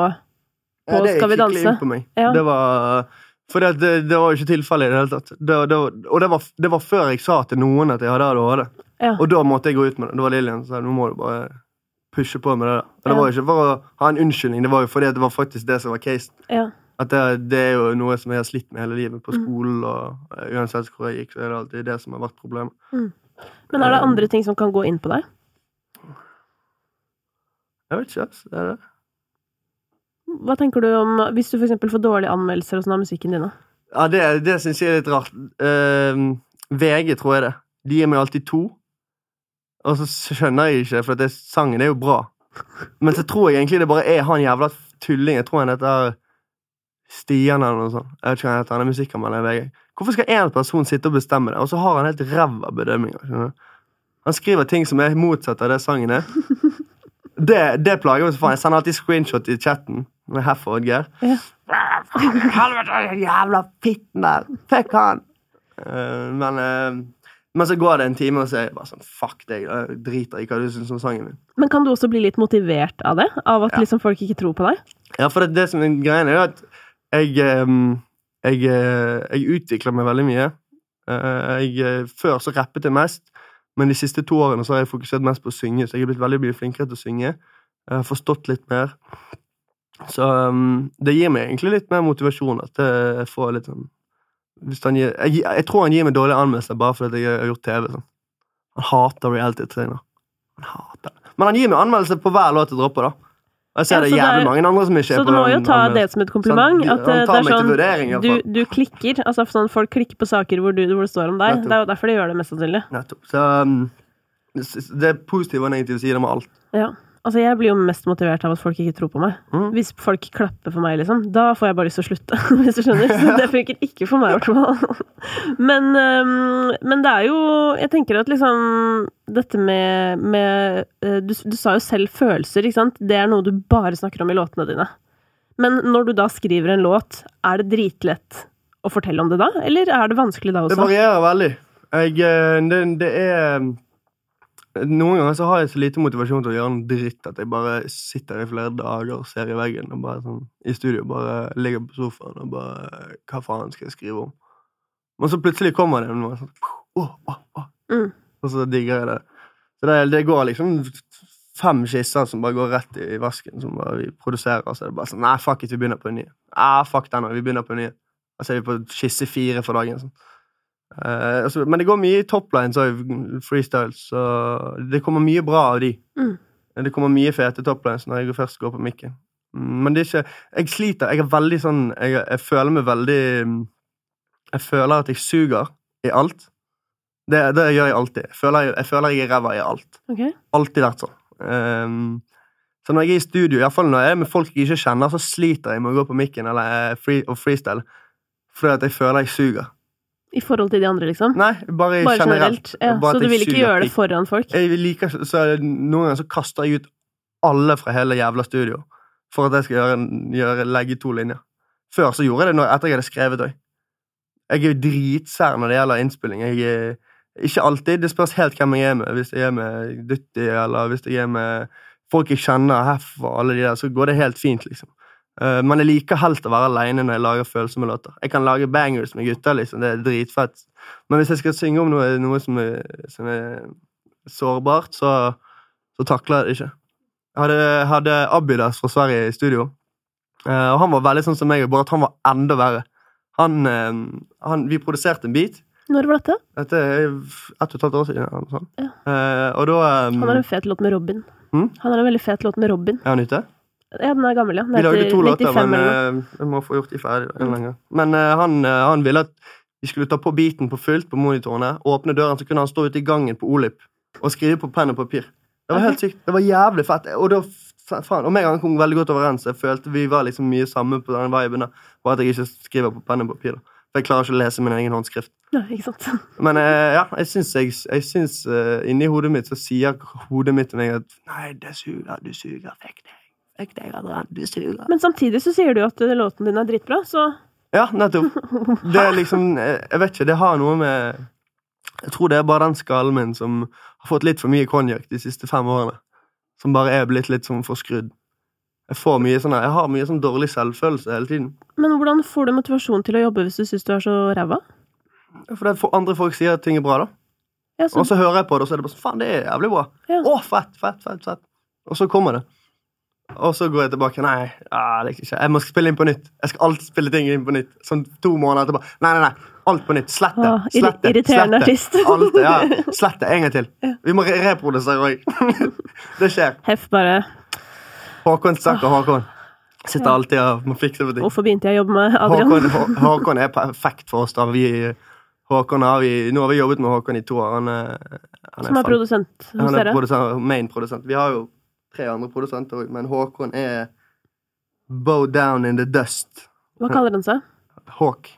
på det Skal vi gikk skikkelig danse? inn på meg. Ja. Det var For det, det, det var jo ikke tilfellet i det hele tatt. Det, det, og det var, det var før jeg sa til noen at jeg hadde ADHD. Ja. Og da måtte jeg gå ut med det. Det var Lillian som sa nå må du bare pushe på med det. Og det Ja. var jo ikke for å ha en unnskyldning, det var jo fordi det var faktisk det som var casen. ja. At det, det er jo noe som jeg har slitt med hele livet, på Mm. skolen og uh, uansett hvor jeg gikk, så er det alltid det som har vært problemet. Men er det andre ting som kan gå inn på deg? Jeg vet ikke. Det er det. Hva tenker du om hvis du eksempel får dårlige anmeldelser og sånn av musikken din? da? Ja, det, det syns jeg er litt rart. Uh, VG, tror jeg det. De gir meg alltid to. Og så skjønner jeg ikke, for det, sangen er jo bra. Men så tror jeg egentlig det bare er han jævla tulling. Jeg tror han heter Stian eller noe sånt. Jeg vet ikke hva han heter. Han er musikkanmelder i VG. Hvorfor skal én person sitte og bestemme det, og så har han helt ræva bedømminger? Han skriver ting som er motsatt av det sangen er. Det, det plager meg så faen. Jeg sender alltid screenshot i chatten med Heff og Ja. Helvete, jævla fitten der! Fuck han! Uh, men, uh, men så går det en time, og så er jeg bare sånn Fuck deg, jeg driter i hva du syns om sangen min. Men kan du også bli litt motivert av det? Av at Ja. liksom folk ikke tror på deg? Ja, for det, det som er greia, er at jeg, jeg, eh, jeg utvikler meg veldig mye. Eh, Jeg, eh, før så rappet jeg mest, men de siste to årene så har jeg fokusert mest på å synge, så jeg er blitt veldig mye flinkere til å synge. Jeg har forstått litt mer. Så det gir meg egentlig litt mer motivasjon at jeg får litt sånn gir, jeg, jeg tror han gir meg dårlige anmeldelser bare fordi jeg har gjort TV. Sånn. Han hater reality-trener. Han hater. Men han gir meg anmeldelse på hver låt jeg dropper, da. Og jeg ser Ja, det er jævlig mange andre som ikke er Så du må den jo ta det som et kompliment. Sant? At det er sånn vurdering, du, du klikker. Altså sånn, folk klikker på saker hvor, du, hvor det står om deg. Nettopp. Det er jo derfor de gjør det, mest sannsynlig. Nettopp. Så um, det er positive og negative sider med alt. Ja. Altså, jeg blir jo mest motivert av at folk ikke tror på meg. Mm. Hvis folk klapper for meg, liksom, da får jeg bare lyst til å slutte. Hvis du skjønner. Så det funker ikke for meg, i hvert fall. Men, men det er jo Jeg tenker at liksom Dette med, med øh, du, du sa jo selv følelser, ikke sant? Det er noe du bare snakker om i låtene dine. Men når du da skriver en låt, er det dritlett å fortelle om det da? Eller er det vanskelig da også? Det varierer veldig. Jeg, eh, det, det er Noen ganger så har jeg så lite motivasjon til å gjøre en dritt at jeg bare sitter i flere dager og ser i veggen og bare sånn i studio bare ligger på sofaen og bare Hva faen skal jeg skrive om? Men så plutselig kommer det noe sånn oh, oh, oh. Mm. Og så digger jeg det. Så det, det går liksom fem skisser som bare går rett i vasken, som vi produserer, og så er det bare sånn Nei, fuck it, vi begynner på en ny. Ah, fuck den, vi begynner på en ny. Og så er vi på skisse fire for dagen. sånn. Eh, altså, men det går mye i toplines òg, freestyles, så det kommer mye bra av de. Mm. Det kommer mye fete toplines når jeg først går på mikken. Mm, Men det er ikke Jeg sliter. Jeg er veldig sånn Jeg, jeg føler meg veldig Jeg føler at jeg suger i alt. Det, det gjør jeg alltid. Jeg føler jeg, jeg, føler jeg er ræva i alt. Ok. Alltid vært sånn. Um, så når jeg er i studio, iallfall når jeg er med folk jeg ikke kjenner, så sliter jeg med å gå på mikken eller eh, free, og freestyle. Fordi at jeg føler jeg suger. I forhold til de andre, liksom? Nei, bare, Bare generelt. generelt? Ja. Bare Så du vil ikke gjøre det foran folk? Jeg liker så Noen ganger så kaster jeg ut alle fra hele jævla studio for at jeg skal gjøre, gjøre, legge to linjer. Før så gjorde jeg det når, etter jeg hadde skrevet òg. Jeg er jo dritsær når det gjelder innspilling. Jeg er, ikke alltid. Det spørs helt hvem jeg er med. Hvis jeg er med Dutti, eller hvis jeg er med folk jeg kjenner, Heff og alle de der, så går det helt fint, liksom. Eh, men jeg liker helst å være aleine når jeg lager følsomme låter. Jeg kan lage bangers med gutter, liksom. Det er dritfett. Men hvis jeg skal synge om noe, noe som, er, som er sårbart, så, så takler jeg det ikke. Jeg hadde, hadde Abidas fra Sverige i studio, uh, og han var veldig sånn som meg, bare at han var enda verre. Han, uh, han, vi produserte en beat. Når var dette? Dette er ett og et halvt år siden. Ja. Uh, og da um, Han har en fet låt med Robin. Hmm? Han har en veldig fet låt med Robin. Er han ute? Ja, den er gammel, ja. Den Vi lagde to låter, men vi eh, jeg må få gjort de ferdig en gang. Men eh, han, eh, han ville at vi skulle ta på beaten på fullt på monitorene, åpne døren, så kunne han stå ute i gangen på Olip og skrive på penn og papir. Det var helt sykt. Det var jævlig fett. Og da faen, og meg og han kom veldig godt overens. Jeg følte vi var liksom mye samme på den viben. da. Bare at jeg ikke skriver på penn og papir. da. For jeg klarer ikke å lese min egen håndskrift. Ja, ikke sant. Men ja, jeg syns, jeg, jeg syns uh, inni hodet mitt så sier hodet mitt til meg at Nei, det suger, du suger, Fikk deg. Fuck deg, Adrian, du suger. Men samtidig så sier du jo at låten din er dritbra, så Ja, nettopp. Det er liksom Jeg vet ikke, det har noe med Jeg tror det er bare den skallen min som har fått litt for mye konjakk de siste fem årene. Som bare er blitt litt sånn forskrudd. Jeg får mye sånne, Jeg har mye sånn dårlig selvfølelse hele tiden. Men hvordan får du motivasjon til å jobbe hvis du syns du er så ræva? For det er for andre folk sier at ting er bra, da. Ja, så, Og så hører jeg på det, og så er det bare sånn Faen, det er jævlig bra. Ja. Å, fett, fett, fett, fett. Og så kommer det. Og så går jeg tilbake. Nei, ja, det er ikke. jeg må spille inn på nytt. Jeg skal alltid spille ting inn på nytt. Sånn to måneder etterpå. Nei, nei, nei. Alt på nytt. Slett det. Slett det. irriterende det. artist. Alt, ja. Slett det en gang til. Vi må reprodusere òg. det skjer. Heff bare Håkon snakker Håkon. Sitter alltid og må fikse på ting. Hvorfor begynte jeg å jobbe med Adrian? Håkon, Håkon er perfekt for oss. da vi, Håkon har vi, Nå har vi jobbet med Håkon i to år. Han er, han Som er fan- produsent hos han er main produsent. Vi har jo tre andre produsenter òg, men Håkon er bow down in the dust. Hva kaller han seg? Hawk.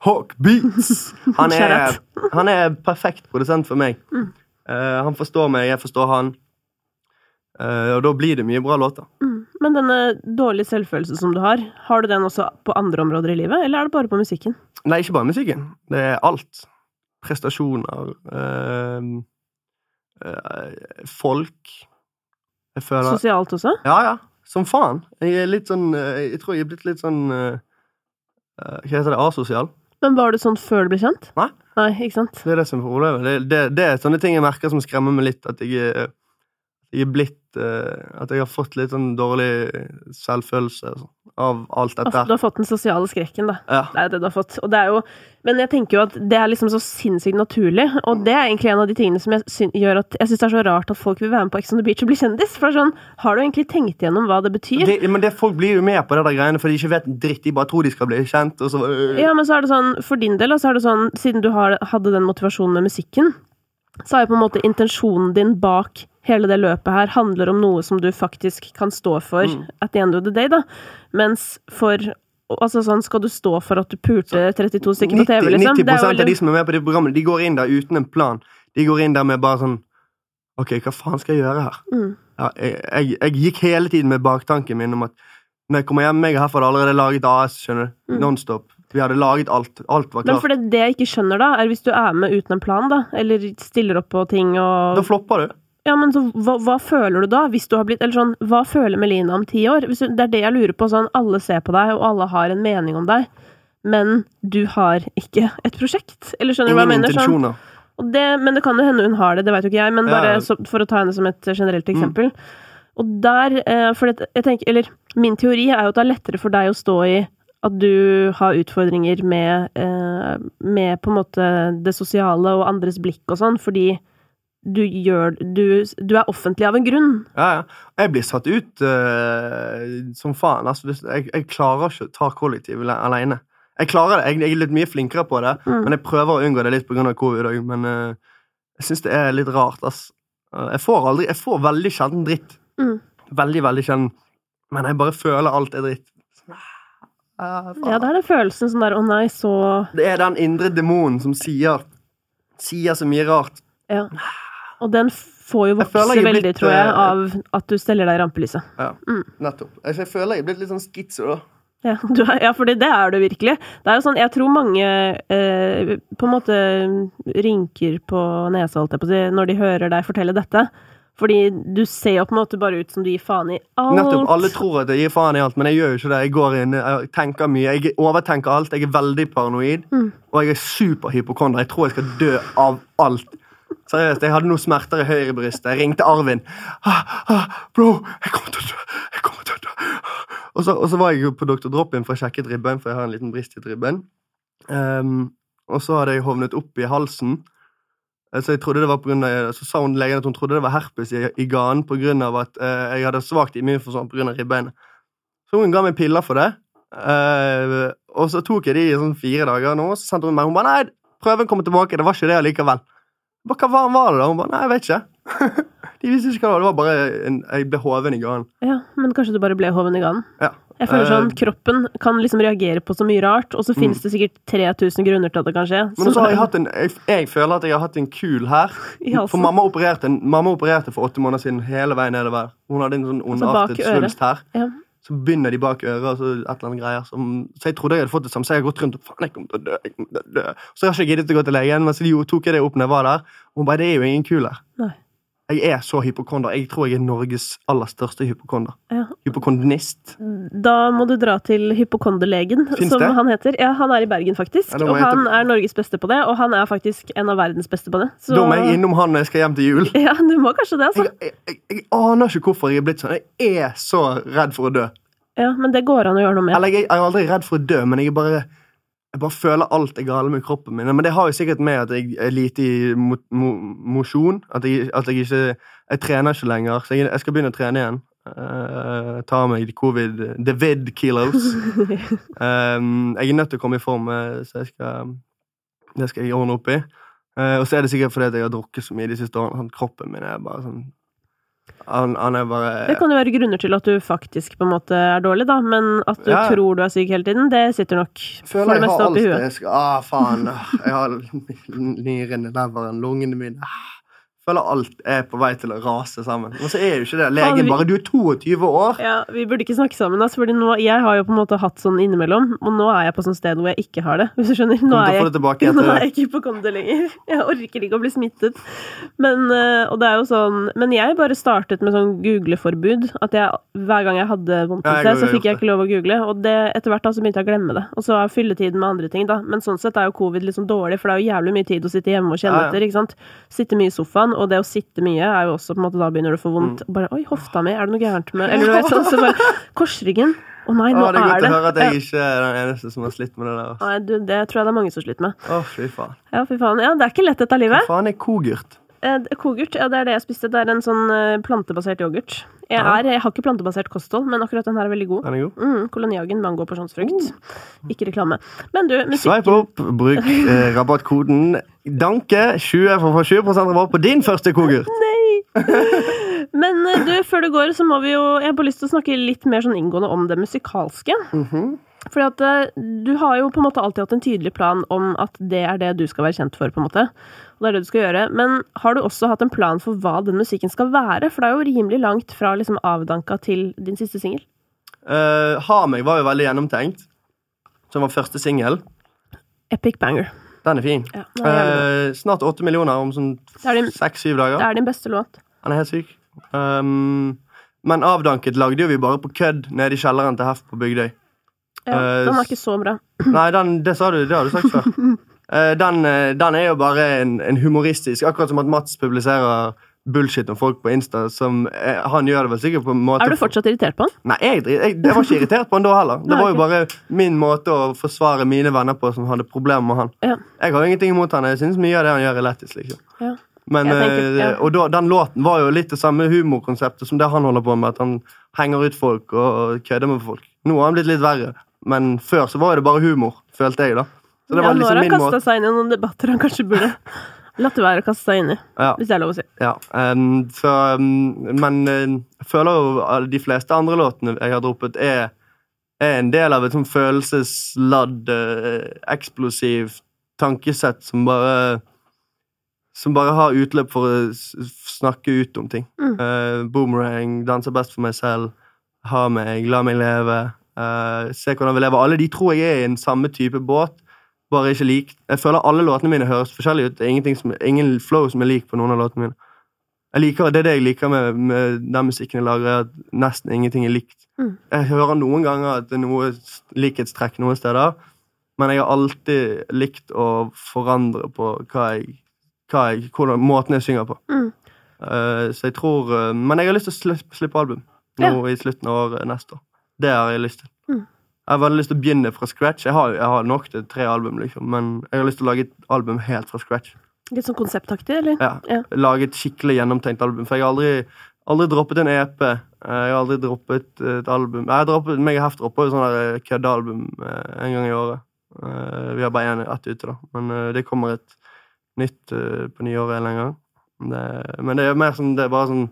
Hawk Beats! Han er, han er perfekt produsent for meg. Mm. Uh, han forstår meg, jeg forstår han. Uh, og da blir det mye bra låter. Mm. Men denne dårlige selvfølelsen som du har, har du den også på andre områder i livet, eller er det bare på musikken? Nei, ikke bare musikken. Det er alt. Prestasjoner. Uh, folk. Føler Sosialt også? Ja, ja. Som faen. Jeg er litt sånn eh, Jeg tror jeg er blitt litt sånn eh, eh, Hva heter det? Asosial? Men var du sånn før du ble kjent? Nei. Nei, ikke sant? Det er det som er problemet. Det, det, det er sånne ting jeg merker som skremmer meg litt. At jeg jeg er blitt At jeg har fått litt sånn dårlig selvfølelse sånn, av alt dette. Altså, du har fått den sosiale skrekken, da. Ja. Det er det du har fått. Jo, men jeg tenker jo at det er liksom så sinnssykt naturlig, og det er egentlig en av de tingene som jeg gjør at jeg syns det er så rart at folk vil være med på Ex on the Beach og bli kjendis. For sånn, har du egentlig tenkt igjennom hva det betyr? Det, men det, folk blir jo med på det der greiene, for de ikke vet dritt. De bare tror de skal bli kjent. Og så, øh. Ja, men så er det sånn, for din del, så er det sånn, siden du har, hadde den motivasjonen med musikken, så er jo på en måte intensjonen din bak hele det løpet her handler om noe som du faktisk kan stå for Mm. at the end of the day, da. Mens for Altså sånn, skal du stå for at du pulte 32 stykker på TV, liksom? 90 Det er av de som er med på det programmet, de går inn der uten en plan. De går inn der med bare sånn Ok, hva faen skal jeg gjøre her? Mm. Ja, jeg, jeg, jeg gikk hele tiden med baktanken min om at når jeg kommer hjem, jeg har allerede laget AS, skjønner du. Mm. Nonstop. Vi hadde laget alt. Alt var Men klart. for det, det jeg ikke skjønner, da, er hvis du er med uten en plan, da, eller stiller opp på ting og Da flopper du. Ja, men så hva, hva føler du da, hvis du har blitt Eller sånn, hva føler Melina om ti år? Hvis du, det er det jeg lurer på, sånn, alle ser på deg, og alle har en mening om deg, men du har ikke et prosjekt? Eller skjønner du hva jeg mener? Sånn, og det, men det kan jo hende hun har det, det vet jo ikke jeg, men bare. Mm. så, for å ta henne som et generelt eksempel. Og der, eh, for det, jeg tenker, eller min teori er jo at det er lettere for deg å stå i at du har utfordringer med, eh, med på en måte det sosiale og andres blikk og sånn, fordi du gjør du, du er offentlig av en grunn. Ja, ja. Jeg blir satt ut uh, som faen. Altså, jeg, jeg klarer ikke å ta kollektiv alene. Jeg klarer det. Jeg, jeg er litt mye flinkere på det, Mm. men jeg prøver å unngå det litt pga. covid òg. Men uh, jeg syns det er litt rart, ass. Eh, Jeg får aldri Jeg får veldig sjelden dritt. Mm. Veldig, veldig sjelden. Men jeg bare føler alt er dritt. Ah. Ja, det er den følelsen sånn der 'å nei, så Det er den indre demonen som sier Sier så mye rart. Ja. Og den får jo vokse veldig, blitt, tror jeg, eh, av at du steller deg i rampelyset. Ja, Mm. nettopp. Jeg, føler jeg er blitt litt sånn skitser, da. Ja, du er, ja, for det er du virkelig. Det er jo sånn, jeg tror mange eh, på en måte rynker på nesa, holdt jeg på å si, når de hører deg fortelle dette. Fordi du ser jo på en måte bare ut som du gir faen i alt. Nettopp. Alle tror at jeg gir faen i alt, men jeg gjør jo ikke det. Jeg går inn, jeg tenker mye, jeg overtenker alt. Jeg er veldig paranoid, Mm. og jeg er superhypokonder. Jeg tror jeg skal dø av alt. Seriøst, jeg hadde noen smerter i høyrebrystet. Jeg ringte Arvin. Ah, ah, 'Bro, jeg kommer til å dø! Jeg kommer til å dø!' Og så, og så var jeg jo på Dr. Drop-in for å sjekke dribben, for jeg har en liten brist i dribben. Um, og så hadde jeg hovnet opp i halsen. Så jeg trodde det var på grunn av, så sa hun legen at hun trodde det var herpes i, i ganen av at uh, jeg hadde svakt immunforsvar av ribbeinet. Så hun ga meg piller for det. Uh, og så tok jeg de i sånn fire dager nå, og så sendte hun meg Hun bare 'Nei, prøven kommer tilbake. Det var ikke det allikevel'. Hva var det da? Hun bare 'Nei, jeg vet ikke'. de visste ikke hva det var. Det var bare en, Jeg ble hoven i ganen. Ja, men kanskje du bare ble hoven i ganen. Ja. Jeg føler sånn, Eh, Kroppen kan liksom reagere på så mye rart, og så finnes det sikkert 3000 grunner til at det kan skje. Men så har jeg hatt en jeg, jeg føler at jeg har hatt en kul her. For mamma opererte, mamma opererte for åtte måneder siden hele veien nedover. Hun hadde en sånn Altså ondartet svulst her. ja. Så begynner de bak øret, og så et eller annet greier. Som, så jeg trodde jeg hadde fått det samme, så jeg har gått rundt og faen, jeg kommer til å dø. jeg kommer til å dø. Så jeg har ikke giddet å gå til legen, men så tok jeg det opp når jeg var der. Og hun bare, det er jo ingen kul her. Nei. Jeg er så hypokonder. Jeg tror jeg er Norges aller største hypokonder. Ja. Hypokondinist. Da må du dra til hypokonderlegen, som det? han heter. Ja, han er i Bergen, faktisk. Ja, og han er Norges beste på det, og han er faktisk en av verdens beste på det. Så Da må jeg innom han når jeg skal hjem til jul. Ja, du må kanskje det, altså. Jeg, jeg, jeg, jeg aner ikke hvorfor jeg er blitt sånn. Jeg er så redd for å dø. Ja, men det går an å gjøre noe med. Eller jeg, jeg er aldri redd for å dø, men jeg er bare jeg bare føler alt er galt med kroppen min. Men det har jo sikkert med at jeg er lite i mo mo mosjon. At, jeg, at jeg ikke Jeg trener ikke lenger. Så jeg, jeg skal begynne å trene igjen. Uh, ta meg de covid The vid kilos. Um, jeg er nødt til å komme i form, eh, så jeg skal, det skal jeg ordne opp i. Uh, og så er det sikkert fordi at jeg har drukket så mye de siste årene. Sånn, kroppen min er bare sånn Han, han bare Det kan jo være grunner til at du faktisk på en måte er dårlig, da, men at du Ja. tror du er syk hele tiden, det sitter nok for føler det jeg meste har opp alt i det huet. jeg skal Ah, faen. Jeg har nyrene, leveren, lungene mine. Ah, føler alt er på vei til å rase sammen. Men så er jo ikke det. Legen bare Du er 22 år! Ja, Vi burde ikke snakke sammen, altså, fordi nå, jeg har jo på en måte hatt sånn innimellom, og nå er jeg på sånn sted hvor jeg ikke har det. hvis du skjønner. Nå er jeg, nå er jeg ikke på konto lenger. Jeg orker ikke å bli smittet. Men, eh, og det er jo sånn, men jeg bare startet med sånn googleforbud. At jeg, hver gang jeg hadde vondt et sted, så fikk jeg ikke lov å google. Og det, etter hvert da så begynte jeg å glemme det. Og så er fylletiden med andre ting, da. Men sånn sett er jo covid litt sånn dårlig, for det er jo jævlig mye tid å sitte hjemme og kjenne etter. ikke sant? Sitte mye i sofaen, og det å sitte mye er jo også på en måte Da begynner du å få vondt. Mm. Bare Oi, hofta mi, er det noe gærent med Eller du vet sånn, så bare Korsryggen. Å nei, nå Å, det er godt det å høre at jeg ikke er den eneste som har slitt med det der. Nei, du, det tror jeg det er mange som sliter med. Å, fy faen. Ja, fy faen. Ja, det er ikke lett dette Hva livet. faen er kogurt? Eh, Kogurt, ja, det er det jeg spiste. Det er en sånn eh, plantebasert yoghurt. Jeg, er, jeg har ikke plantebasert kosthold, men akkurat den her er veldig god. Den er god. Mm, Koloniagen mango og porsjonsfrukt. Ikke reklame. Men du, musikken Sveip opp, bruk eh, rabattkoden DANKE20 for å få 20 rabatt på din første kogurt. Men eh, du, før du går, så må vi jo Jeg har bare lyst til å snakke litt mer sånn inngående om det musikalske. Mhm. Fordi at du har jo på en måte alltid hatt en tydelig plan om at det er det du skal være kjent for, på en måte. Og det er det du skal gjøre. Men har du også hatt en plan for hva den musikken skal være? For det er jo rimelig langt fra liksom avdanka til din siste singel. Uh, ha meg var jo veldig gjennomtenkt. Som var første singel. Epic banger. Den er fin. Ja, den er uh. Snart åtte millioner om sånn seks-syv det er din beste låt. Den er helt syk. Um, men avdanket lagde jo vi bare på kødd nede i kjelleren til Heft på Bygdøy. Ja, Eh, den er ikke så bra. Nei, den, det sa du, det har du sagt før. Eh, den, eh, den er jo bare en, en humoristisk Akkurat som at Mats publiserer bullshit om folk på Insta. Som eh, Han gjør det vel sikkert på en måte Er du fortsatt irritert på han? Nei, jeg, jeg, jeg var ikke irritert på han da heller. Det Nei, var jo bare min måte å forsvare mine venner på som hadde problemer med han. Ja. Jeg har jo ingenting imot han. Jeg synes mye av det han gjør, er lættis. Liksom. ja. Men, tenker- ja. Og da, den låten var jo litt det samme humorkonseptet som det han holder på med. At han henger ut folk og kødder med folk. Nå har han blitt litt verre, men før så var det bare humor, følte jeg. da Så det ja, var nå liksom har han min kasta seg inn i noen debatter han kanskje burde latt være å kaste seg inn i. Ja, Hvis det er lov å si. ja. um, så, um, men jeg føler jo de fleste andre låtene jeg har droppet, er, er en del av et sånn følelsesladd, uh, eksplosivt tankesett som bare som bare har utløp for å snakke ut om ting. Mm. Uh, boomerang, danser best for meg selv, ha meg, la meg leve, Uh, se hvordan vi lever. Alle de tror jeg er i en samme type båt, bare ikke lik. Jeg føler alle låtene mine høres forskjellige ut. Det er som, ingen flow som er lik på noen av låtene mine. Liker, det er det jeg liker med, med den musikken jeg lager, er at nesten ingenting er likt. Mm. Jeg hører noen ganger at det er noe likhetstrekk noen steder, men jeg har alltid likt å forandre på hva jeg, hva jeg, hvordan, måten jeg synger på. Mm. Uh, så jeg tror uh, Men jeg har lyst til å slippe, album nå i slutten av året neste år. Det har jeg lyst til. Jeg har veldig lyst til å begynne fra scratch. Jeg har, jeg har nok til tre album, liksom, men jeg har lyst til å lage et album helt fra scratch. Litt sånn konseptaktig, eller? Ja, Ja. Lage et skikkelig gjennomtenkt album. For jeg har aldri, aldri droppet en EP. Eh, Jeg har aldri droppet et album. Jeg har droppet, meg og Heft dropper jo sånn der køddealbum eh, en gang i året. Eh, Vi har bare én ett ute, da. Men eh, det kommer et nytt eh, på nyåret en eller annen gang. Det, men det er mer sånn, det er bare sånn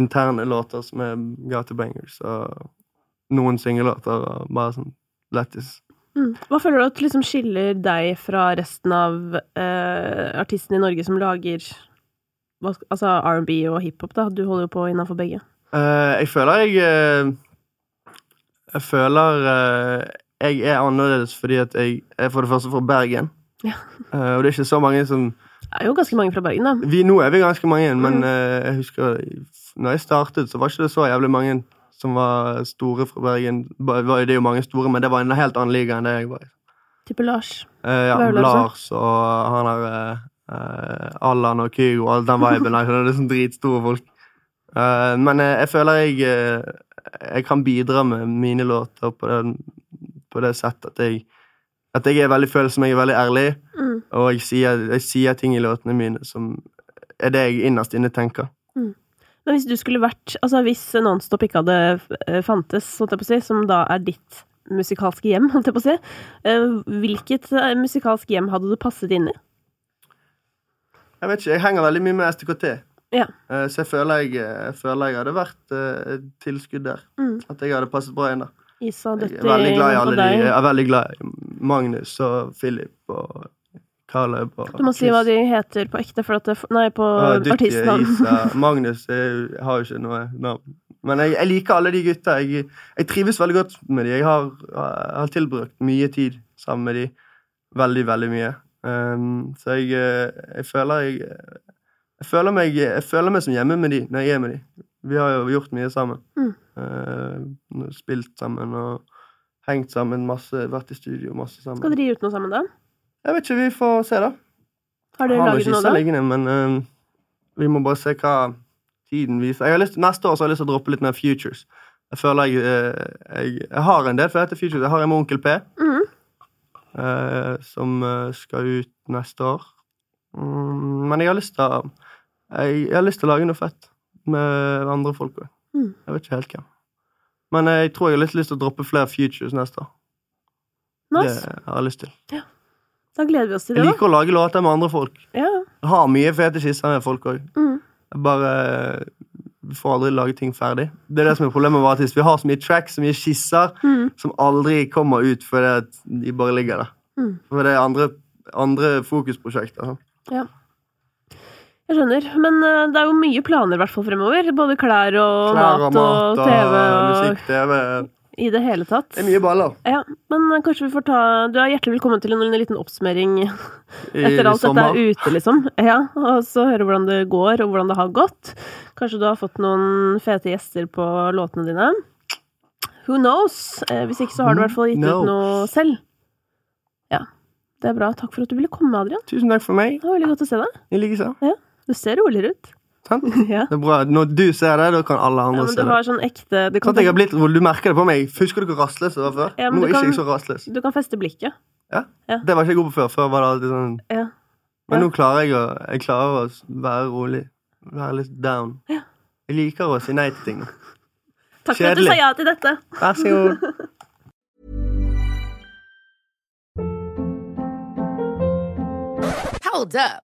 interne låter som er gatebangers. Og noen singellåter og bare sånn lættis. Mm. Hva føler du at liksom skiller deg fra resten av eh, artistene i Norge som lager hva, altså R&B og hiphop? da? Du holder jo på innenfor begge. Eh, jeg føler jeg eh, Jeg føler eh, jeg er annerledes fordi at jeg er for det første fra Bergen. Ja. Eh, og det er ikke så mange som Det er jo ganske mange fra Bergen, da. vi, Nå er vi ganske mange, men Mm. jeg husker når jeg startet, så var ikke det så jævlig mange som var store fra Bergen. Det er jo mange store, men det var en helt annen liga enn det jeg var i. Type Lars. Eh, ja, Lars og han der eh, Allan og Kygo og all den viben der. Det er sånn dritstore folk. Eh, men eh, jeg føler jeg eh, Jeg kan bidra med mine låter på, den, på det settet at jeg At jeg er veldig følsom, jeg er veldig ærlig, Mm. og jeg sier, jeg sier ting i låtene mine som er det jeg innerst inne tenker. Men hvis du skulle vært Altså hvis Nonstop ikke hadde eh, fantes, holdt jeg på å si, som da er ditt musikalske hjem, holdt jeg på å si, eh, hvilket eh, musikalsk hjem hadde du passet inn i? Jeg vet ikke, jeg henger veldig mye med STKT. Ja. Så jeg føler jeg, jeg føler jeg hadde vært et tilskudd der. Mm. At jeg hadde passet bra inn der. Isa, Jeg er veldig glad i alle de. Jeg er veldig glad i Magnus og Philip og Caleb og Du må si hva de heter på ekte, for at det, nei, på Ja, artistnavn. Magnus jeg har jo ikke noe navn. Men jeg, jeg liker alle de gutta. Jeg, jeg trives veldig godt med de. Jeg har, har tilbrakt mye tid sammen med de. Veldig, veldig mye. Um, så jeg, eh, jeg føler jeg jeg føler, meg, jeg føler meg som hjemme med de når jeg er med de. Vi har jo gjort mye sammen. Mm. Uh, spilt sammen og hengt sammen masse. Vært i studio masse sammen. Skal dere gi ut noe sammen, da? Jeg vet ikke, vi får se, da. Har Jeg dere laget noe, da? liggende, men uh, vi må bare se hva tiden viser. Jeg har lyst, neste år så har jeg lyst til å droppe litt mer Futures. Jeg føler jeg, uh, jeg, jeg har en del for dette Futures. Jeg har en med Onkel P, mm. uh, som eh, skal ut neste år. Mm, men jeg har lyst til å jeg, jeg har lyst til å lage noe fett med andre folk òg. Mm. Jeg vet ikke helt hvem. Men jeg tror jeg har litt lyst til å droppe flere Futures neste år. Nice. Det har jeg lyst til. Da gleder vi oss til det, Jeg liker å lage låter med andre folk. Ja. Jeg har mye fete skisser med folk òg. Mm. Jeg bare får aldri lage ting ferdig. Det er det som er problemet med artist. Vi har så mye tracks, så mye skisser, mm. som aldri kommer ut fordi de bare ligger der. Mm. For det er andre, andre fokusprosjekter. Ja. Jeg skjønner. Men eh, det er jo mye planer i hvert fall fremover. Både klær og Klær mat og, TV og musikk, TV. I det hele tatt. Det er mye baller. Ja, men kanskje vi får ta Du er hjertelig velkommen til en, en liten oppsummering etter alt dette er ute, liksom. Ja, og så høre hvordan det går, og hvordan det har gått. Kanskje du har fått noen fete gjester på låtene dine. Who knows? Eh, hvis ikke så har du i hvert fall gitt no. ut noe selv. Ja. Det er bra. Takk for at du ville komme, Adrian. Tusen takk for meg. Det var veldig godt å se deg. I likeså. Du ser roligere ut. Sant? ja. Det er bra. Når du ser det, da kan alle ja, andre men se du det. har sånn ekte Du kan, Sånn har blitt, Du merker det på meg. Husker du hvor rastløs jeg var før? Ja, Nå er er ikke jeg så rastløs. du kan feste blikket. Ja? Ja. Det var ikke jeg god på før. Før var det alltid sånn Ja. Men Ja. nå klarer jeg å, jeg klarer å være rolig. Være litt down. Ja. Jeg liker å si nei til ting. Takk for at du sa ja til dette. Vær så god. Hold up.